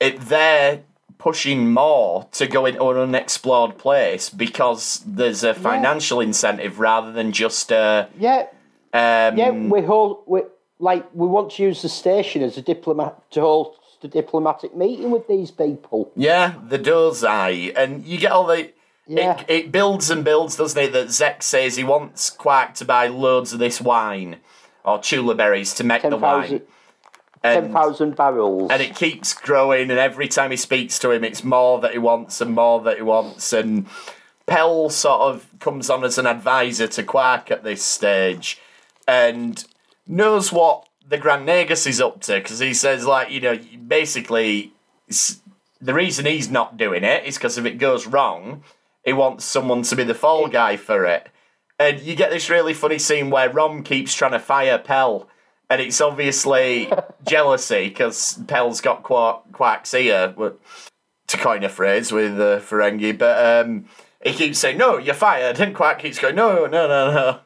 it they're pushing more to go into an unexplored place because there's a financial yeah. incentive rather than just a yeah um, yeah we hold we like we want to use the station as a diplomat to hold the diplomatic meeting with these people. Yeah, the does I, and you get all the. Yeah. It, it builds and builds, doesn't it? That Zek says he wants Quark to buy loads of this wine or tulaberries to make 10, the wine ten thousand barrels, and it keeps growing. And every time he speaks to him, it's more that he wants and more that he wants. And Pell sort of comes on as an advisor to Quark at this stage, and knows what the Grand Nagus is up to because he says like you know basically the reason he's not doing it is because if it goes wrong, he wants someone to be the fall guy for it. And you get this really funny scene where Rom keeps trying to fire Pell and it's obviously jealousy because Pell's got Quark, Quark's ear to coin a phrase with uh, Ferengi but um, he keeps saying no you're fired and Quark keeps going no no no no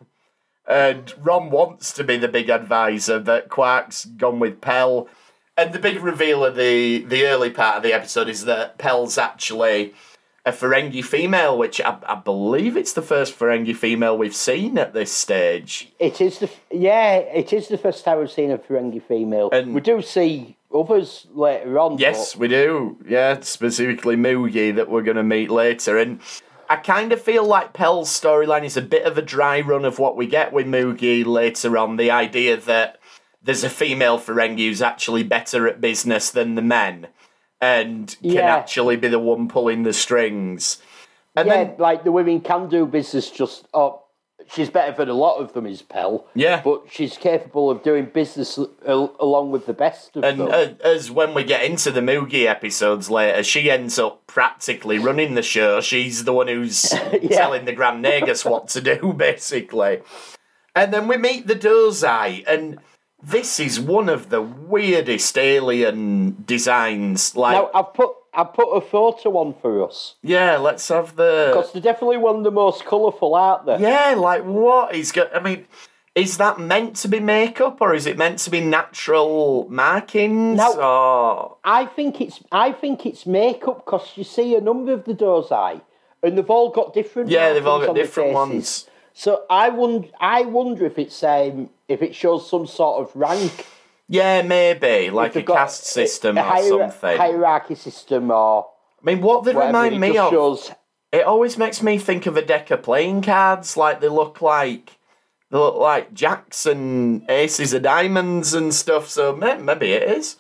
and Rom wants to be the big advisor, but Quark's gone with Pell. And the big reveal of the the early part of the episode is that Pell's actually a Ferengi female, which I, I believe it's the first Ferengi female we've seen at this stage. It is the yeah, it is the first time we've seen a Ferengi female. And- we do see others later on. Yes, but we do. Yeah, specifically Moogie that we're going to meet later. And I kind of feel like Pell's storyline is a bit of a dry run of what we get with Moogie later on. The idea that there's a female Ferengi who's actually better at business than the men and can Yeah. actually be the one pulling the strings. And yeah, then, like the women can do business. Just oh, she's better than a lot of them. Is Pell? Yeah. but she's capable of doing business al- along with the best of and them. uh, as when we get into the Moogie episodes later, she ends up practically running the show. She's the one who's telling the Grand Nagus what to do, basically. And then we meet the Dozai, and this is one of the weirdest alien designs. Like, now I've put I've put a photo on for us yeah, let's have the. because they're definitely one of the most colourful, aren't they? Yeah, like what is go? I mean, is that meant to be makeup or is it meant to be natural markings? No. Or I think it's I think it's makeup because you see a number of the Dozai, and they've all got different. yeah, they've all got different ones. So I wonder, I wonder if it's um, if it shows some sort of rank, Yeah, maybe like a caste system a or hier- something. hierarchy system, or I mean, what they remind me of, shows it always makes me think of a deck of playing cards. Like they look like they look like jacks and aces of diamonds and stuff. So maybe it is.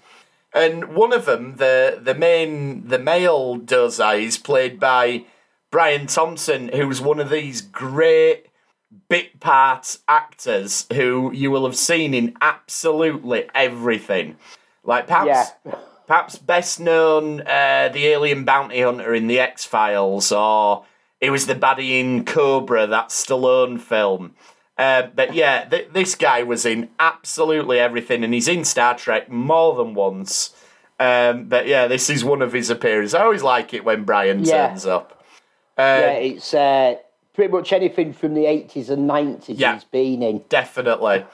And one of them, the the main the male Dozai, is uh, played by Brian Thompson, who's one of these great bit part actors who you will have seen in absolutely everything. Like perhaps Yeah. perhaps best known uh, the alien bounty hunter in the X Files, or he was the baddie in Cobra, that Stallone film. Uh, but yeah, th- this guy was in absolutely everything, and he's in Star Trek more than once. Um, but yeah, this is one of his appearances. I always like it when Brian Yeah. turns up. yeah, it's uh, pretty much anything from the eighties and nineties Yeah. he's been in. definitely.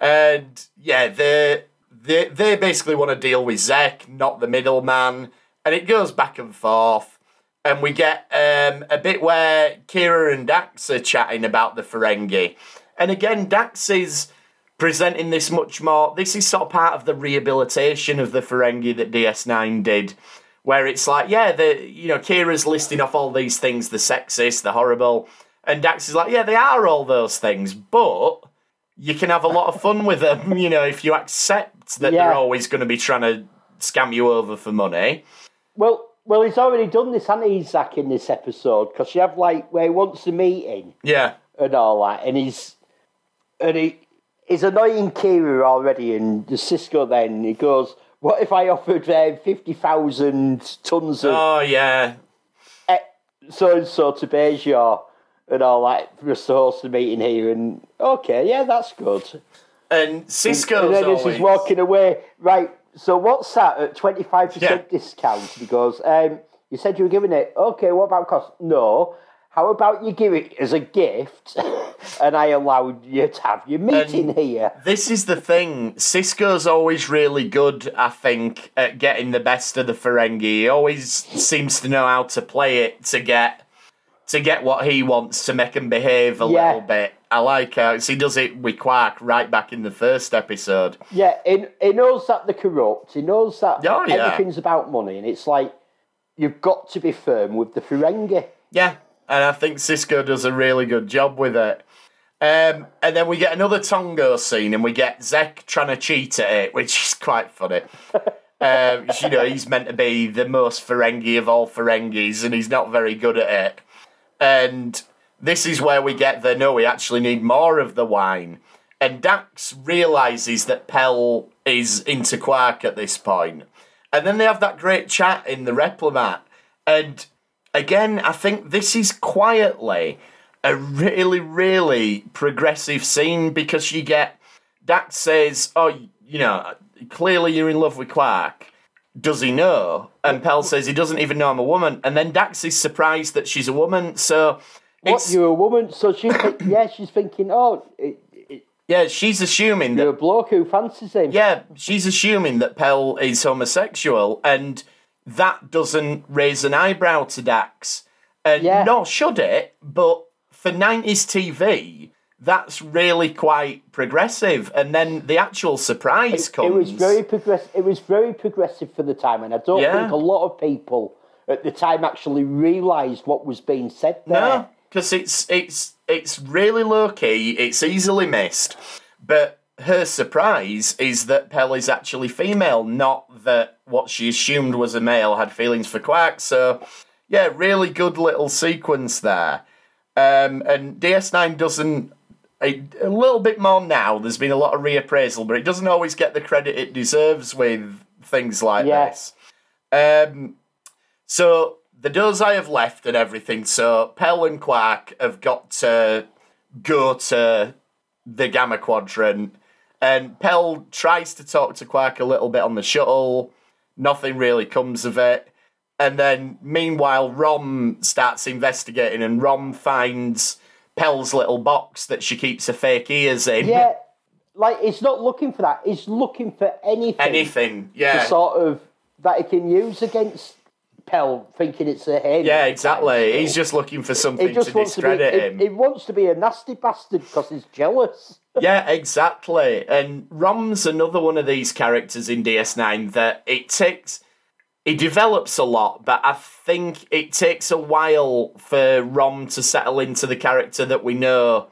And yeah, they they they basically want to deal with Zek, not the middleman, and it goes back and forth. And we get um, a bit where Kira and Dax are chatting about the Ferengi, and again, Dax is presenting this much more. This is sort of part of the rehabilitation of the Ferengi that DS9 did, where it's like, yeah, the you know Kira's listing off all these things, the sexist, the horrible, and Dax is like, yeah, they are all those things, but you can have a lot of fun with them, you know, if you accept that Yeah. they're always going to be trying to scam you over for money. Well, well, he's already done this, hasn't he, Zek, in this episode? Because you have like where he wants a meeting Yeah. and all that, and he's and he he's annoying Kira already, and the Sisko then he goes, "What if I offered uh, fifty thousand tons of Oh, yeah. so and so to Bajor and all that for us to host meeting here?" And okay, yeah, that's good. And Sisko's and then as always... he's walking away, right, so what's that at 25% Yeah. discount? And he goes, um, you said you were giving it. Okay, what about cost? No. How about you give it as a gift and I allowed you to have your meeting here? This is the thing. Sisko's always really good, I think, at getting the best of the Ferengi. He always seems to know how to play it to get to get what he wants to make him behave a Yeah. little bit. I like how he does it with Quark right back in the first episode. Yeah, he, he knows that they're corrupt. He knows that Oh, yeah. everything's about money. And it's like, you've got to be firm with the Ferengi. Yeah, and I think Sisko does a really good job with it. Um, and then we get another Tongo scene, and we get Zek trying to cheat at it, which is quite funny. um, you know, he's meant to be the most Ferengi of all Ferengis, and he's not very good at it. And this is where we get the no, we actually need more of the wine. And Dax realizes that Pell is into Quark at this point. And then they have that great chat in the Replimat. And again, I think this is quietly a really, really progressive scene because you get Dax says, Oh, you know, clearly you're in love with Quark. Does he know? And Pell says he doesn't even know I'm a woman. And then Dax is surprised that she's a woman. So What, you're a woman? So she's, think- yeah, she's thinking, oh, it, yeah, she's assuming that you're a bloke who fancies him. Yeah, she's assuming that Pell is homosexual, and that doesn't raise an eyebrow to Dax. And Yeah. nor should it, but for 90s TV, that's really quite progressive. And then the actual surprise comes. It was very progressive. It was very progressive for the time, and I don't Yeah. think a lot of people at the time actually realised what was being said there. No, because it's it's it's really low key. It's easily missed, but her surprise is that Pell is actually female, not that what she assumed was a male had feelings for Quark. So, yeah, really good little sequence there. Um, and DS9 doesn't. A, a little bit more now. There's been a lot of reappraisal, but it doesn't always get the credit it deserves with things like this. Um, so the Dozai have left and everything. So Pell and Quark have got to go to the Gamma Quadrant, and Pell tries to talk to Quark a little bit on the shuttle. Nothing really comes of it. And then, meanwhile, Rom starts investigating, and Rom finds Pell's little box that she keeps her fake ears in. Yeah, like he's not looking for that. He's looking for anything, Anything, to yeah. sort of that he can use against Pell, thinking it's a him. Yeah, exactly. He's just looking for something to wants to be. discredit He, him. he wants to be a nasty bastard because he's jealous. Yeah, exactly. And Rom's another one of these characters in DS9 that it takes. He develops a lot, but I think it takes a while for Rom to settle into the character that we know.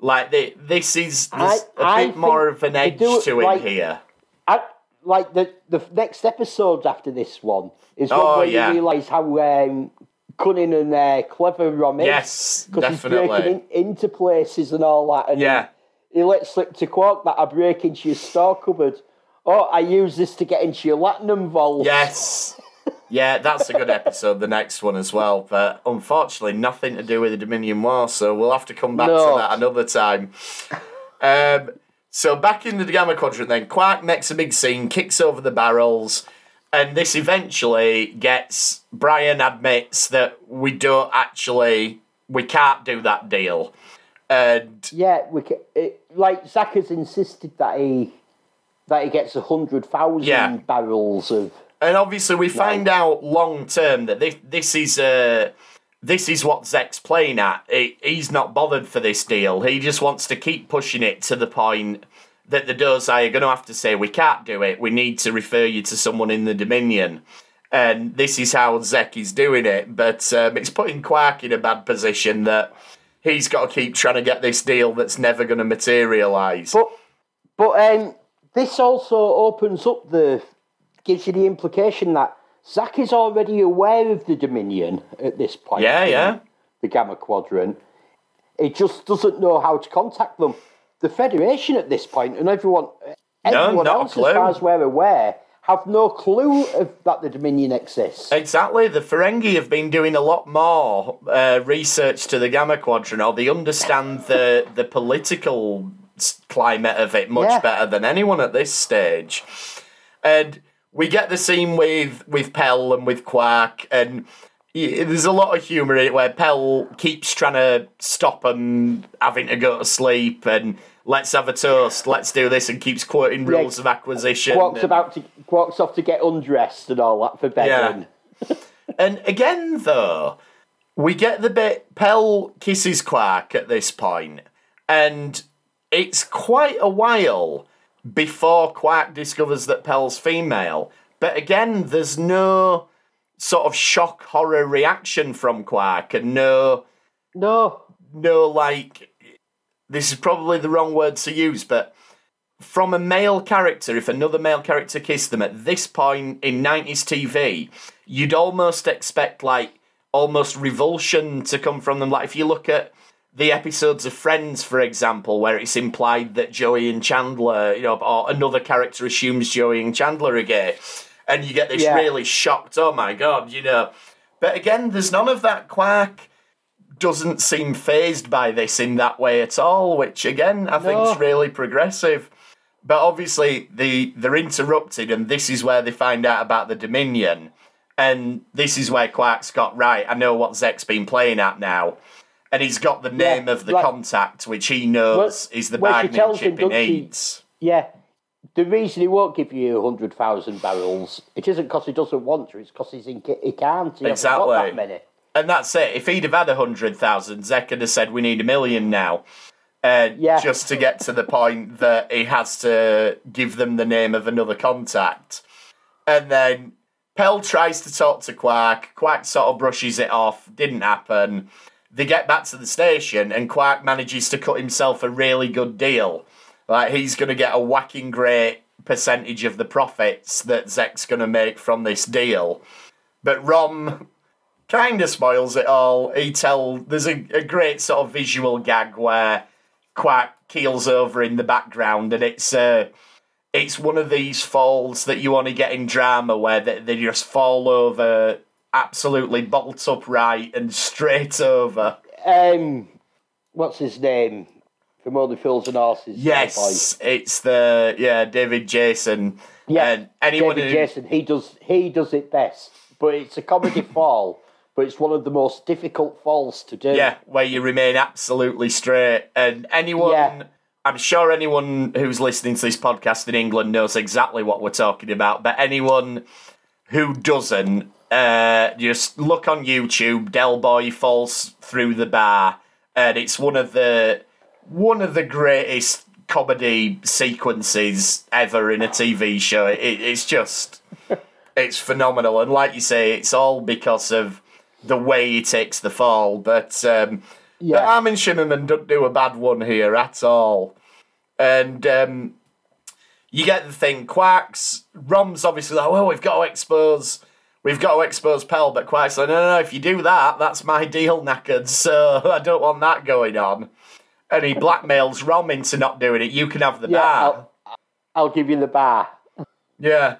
Like the, this is there's I- a I bit more of an edge it to him like- here. I, like the the next episode after this one is one Oh, where yeah. you realise how um, cunning and uh, clever Rom is. Yes, because he's definitely. breaking in, into places and all that. And Yeah. He lets slip to Quark that I break into your store cupboard. Oh, I use this to get into your latinum vault. Yes. Yeah, that's a good episode, the next one as well. But unfortunately, nothing to do with the Dominion War, so we'll have to come back No. to that another time. Um, so back in the Gamma Quadrant, then Quark makes a big scene, kicks over the barrels, and this eventually gets Brian admits that we don't actually, we can't do that deal, and Yeah, we ca it, like Zek has insisted that he that he gets a hundred thousand Yeah. barrels of. And obviously, we find out long term that this, this is uh, this is what Zek's playing at. He, he's not bothered for this deal. He just wants to keep pushing it to the point that the Dozai are going to have to say, "We can't do it. We need to refer you to someone in the Dominion." And this is how Zek is doing it. But um, it's putting Quark in a bad position that he's got to keep trying to get this deal that's never going to materialise. But but um, this also opens up the gives you the implication that Zek is already aware of the Dominion at this point. Yeah, yeah. The Gamma Quadrant. He just doesn't know how to contact them. The Federation at this point, and everyone, everyone not a else, as far as we're aware, have no clue of that the Dominion exists. Exactly. The Ferengi have been doing a lot more uh, research to the Gamma Quadrant, or they understand the the political climate of it much Yeah. better than anyone at this stage. And we get the scene with with Pell and with Quark, and there's a lot of humour in it where Pell keeps trying to stop them having to go to sleep and. Let's have a toast. Let's do this, and keeps quoting rules of acquisition. Quark's and- about to Quark's off to get undressed and all that for bedding. And again, though, we get the bit Pell kisses Quark at this point, and it's quite a while before Quark discovers that Pell's female. But again, there's no sort of shock horror reaction from Quark, and no, No, no like. This is probably the wrong word to use, but from a male character, if another male character kissed them at this point in 90s TV, you'd almost expect like almost revulsion to come from them. Like if you look at the episodes of Friends, for example, where it's implied that Joey and Chandler, you know, or another character assumes Joey and Chandler are gay, and you get this Yeah. really shocked, oh my god, you know. But again, there's none of that Quark doesn't seem phased by this in that way at all, which again I think is really progressive. But obviously the they're interrupted, and this is where they find out about the Dominion, and this is where Quark's got right. I know what Zek's been playing at now, and he's got the name Yeah, of the right. contact, which he knows is the well, bargaining tells him, he needs. yeah. The reason he won't give you hundred thousand barrels, it isn't because he doesn't want to. It's because he's in, he can't. He hasn't got Exactly. that many. And that's it. If he'd have had a hundred thousand, Zek would have said we need a million now. Uh, Yeah. Just to get to the point that he has to give them the name of another contact. And then Pell tries to talk to Quark. Quark sort of brushes it off. Didn't happen. They get back to the station, and Quark manages to cut himself a really good deal. Like he's going to get a whacking great percentage of the profits that Zek's going to make from this deal. But Rom kind of spoils it all. He tell there's a, a great sort of visual gag where Quark keels over in the background, and it's uh, it's one of these falls that you only get in drama where they, they just fall over absolutely bolt upright and straight over. Um, what's his name? From Only Fools and Horses. Yes, it's the yeah David Jason. Yeah, and anyone David who Jason. He does. He does it best. But it's a comedy fall. But it's one of the most difficult falls to do. Yeah, where you remain absolutely straight. And anyone, Yeah. I'm sure anyone who's listening to this podcast in England knows exactly what we're talking about. But anyone who doesn't, uh, just look on YouTube. Del Boy falls through the bar, and it's one of the one of the greatest comedy sequences ever in a TV show. It, it's just, it's phenomenal. And like you say, it's all because of the way he takes the fall. But um, Yeah. but Armin Shimerman don't do a bad one here at all. And um, you get the thing, Quark's, Rom's obviously like, well, we've got to expose we've got to expose Pell, but Quark's like, no, no, no, if you do that, that's my deal knackered, so I don't want that going on. And he blackmails Rom into not doing it. You can have the Yeah, bar. I'll, I'll give you the bar. Yeah.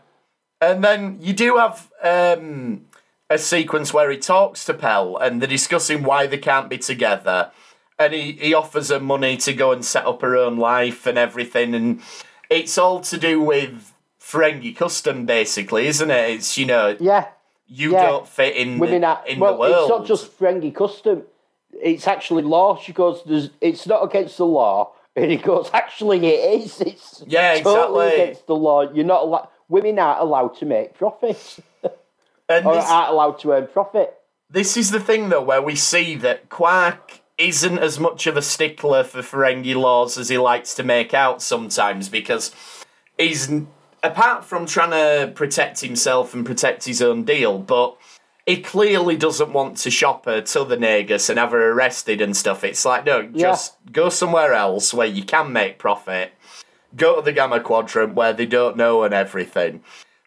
And then you do have um, a sequence where he talks to Pell and they're discussing why they can't be together. And he, he offers her money to go and set up her own life and everything. And it's all to do with Ferengi custom, basically, isn't it? It's, you know, Yeah. you yeah. don't fit in, Women the, are, in well, the world. it's not just Ferengi custom. It's actually law. She goes, There's, it's not against the law. And he goes, actually, it is. It's Yeah, totally exactly. against the law. You're not allowed. Women aren't allowed to make profits and or this- aren't allowed to earn profit. This is the thing, though, where we see that Quark isn't as much of a stickler for Ferengi laws as he likes to make out sometimes, because he's, apart from trying to protect himself and protect his own deal, but he clearly doesn't want to shop her to the Nagus and have her arrested and stuff. It's like, no, just go somewhere else where you can make profit. Go to the Gamma Quadrant where they don't know and everything.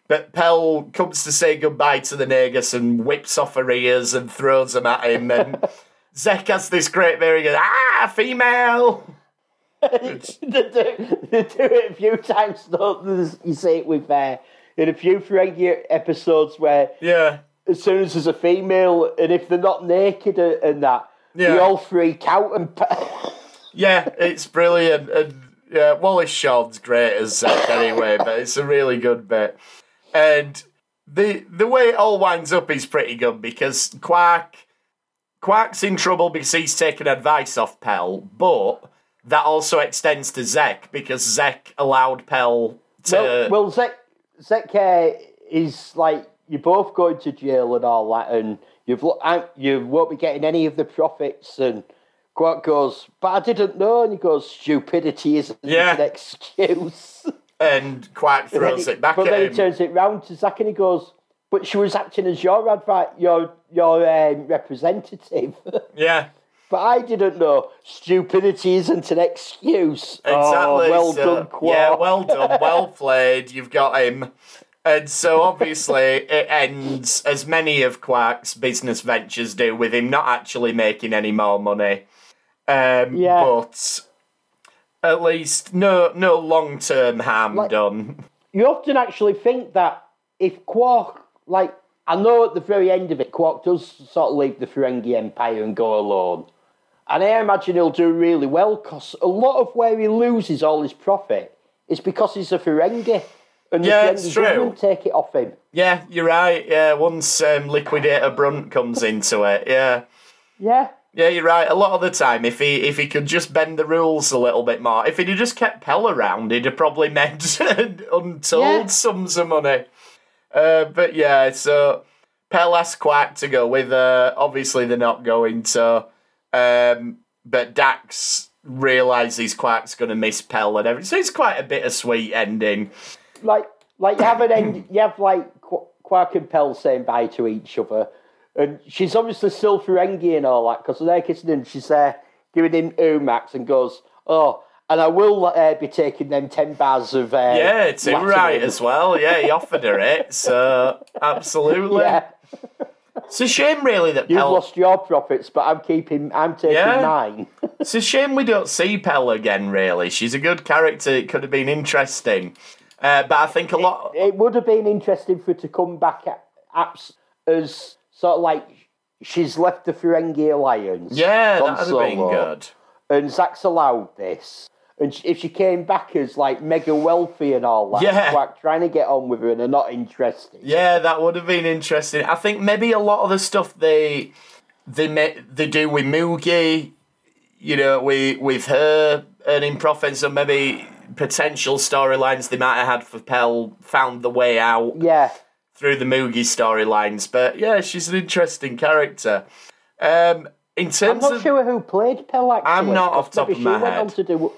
But Pell comes to say goodbye to the Nagus and whips off her ears and throws them at him. And Zek has this great very good, ah, female. they, do, they do it a few times, though. You see it with uh, in a few Ferengi episodes where Yeah. as soon as there's a female, and if they're not naked and, that, Yeah. they all freak out and. Yeah, it's brilliant. And yeah, Wallace Shawn's great as Zek anyway, but it's a really good bit. And the the way it all winds up is pretty good because Quark Quark's in trouble because he's taken advice off Pell, but that also extends to Zek because Zek allowed Pell to well, well, Zek, Zek uh, is like you're both going to jail and all that, and you've you won't be getting any of the profits. And Quark goes, "But I didn't know," and he goes, "Stupidity isn't Yeah. an excuse." and Quark throws Then it back but then him. he turns it round to Zek and he goes, "But she was acting as your advi- your your um, representative." yeah. But I didn't know stupidity isn't an excuse. Exactly. Oh, well so- done, Quark. Yeah, well done, well played. You've got him. And so obviously it ends as many of Quark's business ventures do, with him not actually making any more money. Um, Yeah. But at least no no long term harm Like- done. You often actually think that if Quark, like, I know at the very end of it, Quark does sort of leave the Ferengi Empire and go alone. And I imagine he'll do really well because a lot of where he loses all his profit is because he's a Ferengi. And Yeah, the it's true. take it off him. Yeah, you're right. Yeah, once um, Liquidator Brunt comes into it, yeah. Yeah. Yeah, you're right. A lot of the time, if he if he could just bend the rules a little bit more, if he'd have just kept Pell around, he'd have probably made untold Yeah. sums of money. Uh, but yeah, so Pell asks Quark to go with her. Obviously, they're not going to. Um, but Dax realizes Quark's going to miss Pell and everything. So it's quite a bittersweet ending. like like you have an end, you have like Qu- Quark and Pell saying bye to each other, and she's obviously still Ferengi and all that because they're kissing him. She's there giving him oo-mox and goes, "Oh, and I will uh, be taking them ten bars of uh, Yeah, it's him right as well. Yeah, he offered her it. So absolutely. Yeah, It's a shame, really, that you've Pell. lost your profits, but I'm keeping, I'm taking Yeah. mine. It's a shame we don't see Pell again, really. She's a good character. It could have been interesting. Uh, but I think a lot. it would have been interesting for her to come back at, apps as sort of like she's left the Ferengi Alliance. Yeah, that would have been good. and Zek's allowed this. And if she came back as like mega wealthy and all that, Yeah. like trying to get on with her and they're not interested. Yeah, that would have been interesting. I think maybe a lot of the stuff they they they do with Moogie, you know, with with her earning profits, and maybe potential storylines they might have had for Pell found the way out Yeah, through the Moogie storylines. But yeah, she's an interesting character. Um, in terms I'm not of sure who played Pell. Actually, I'm not off top of my she went head. On to do, maybe,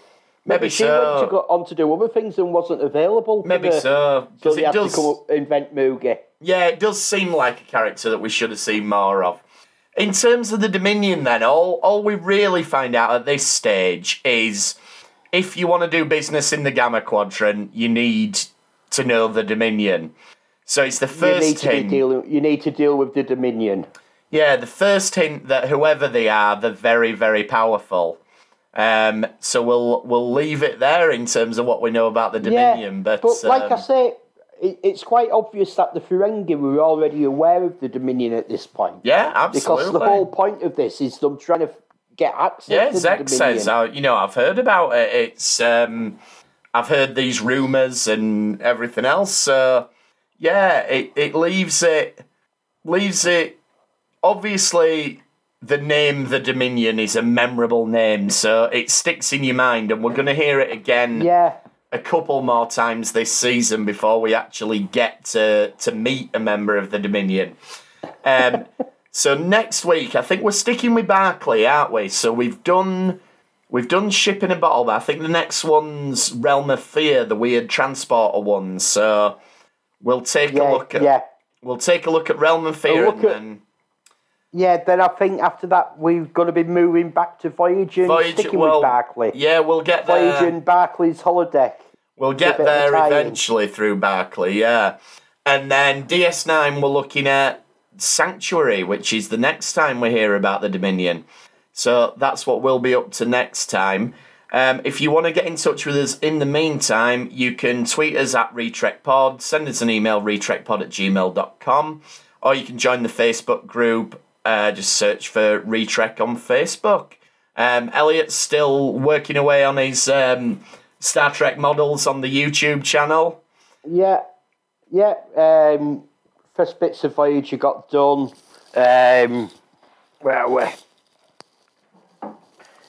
Maybe she so. went to go on to do other things and wasn't available. maybe the- so So because they had does. to come up invent Moogie. Yeah, it does seem like a character that we should have seen more of. In terms of the Dominion, then, all, all we really find out at this stage is if you want to do business in the Gamma Quadrant, you need to know the Dominion. So it's the You need first hint. dealing. You need to deal with the Dominion. Yeah, the first hint that whoever they are, they're very, very powerful. Um, so we'll we'll leave it there in terms of what we know about the Dominion. yeah, but like I um, say, it, it's quite obvious that the Ferengi were already aware of the Dominion at this point. yeah, absolutely. Because the whole point of this is them trying to get access Yeah, to the Zek says, uh, you know, I've heard about it. It's, um, I've heard these rumours and everything else. So, yeah, it, it leaves it, leaves it, obviously, the name The Dominion is a memorable name, so it sticks in your mind, and we're going to hear it again yeah, a couple more times this season before we actually get to to meet a member of the Dominion. Um, so next week, I think we're sticking with Barclay, aren't we? So we've done we've done ship in a bottle, but I think the next one's Realm of Fear, the weird transporter one. So we'll take a look at yeah. We'll take a look at Realm of Fear and then Yeah, then I think after that we're going to be moving back to Voyager and Voyager. sticking Well, with Barclay. yeah, we'll get Voyager there. and Barclay's holodeck. We'll get bit of a there eventually through Barclay, yeah. And then DS9, we're looking at Sanctuary, which is the next time we hear about the Dominion. So that's what we'll be up to next time. Um, if you want to get in touch with us in the meantime, you can tweet us at RetrekPod, send us an email, retrekpod at gmail.com, or you can join the Facebook group. Uh, just search for Retrek on Facebook. Um, Elliot's still working away on his um, Star Trek models on the YouTube channel. Yeah, yeah. Um, first bits of Voyager got done. Um, were?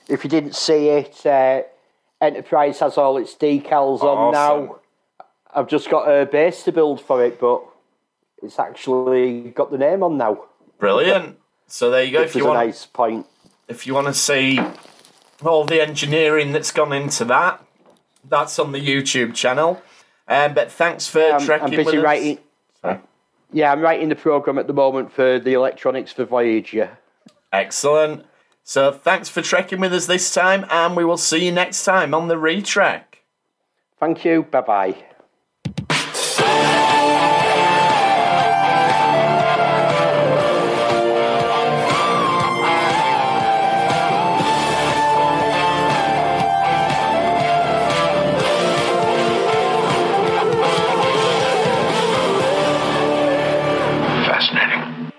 If you didn't see it, uh, Enterprise has all its decals on Awesome. now. I've just got a base to build for it, but it's actually got the name on now. Brilliant. So there you go. Which If you a want, nice point. if you want to see all the engineering that's gone into that, that's on the YouTube channel. Um, but thanks for I'm, trekking I'm busy with us. writing. Sorry. Yeah, I'm writing the program at the moment for the electronics for Voyager. Excellent. So thanks for trekking with us this time, and we will see you next time on the retrack. Thank you. Bye bye.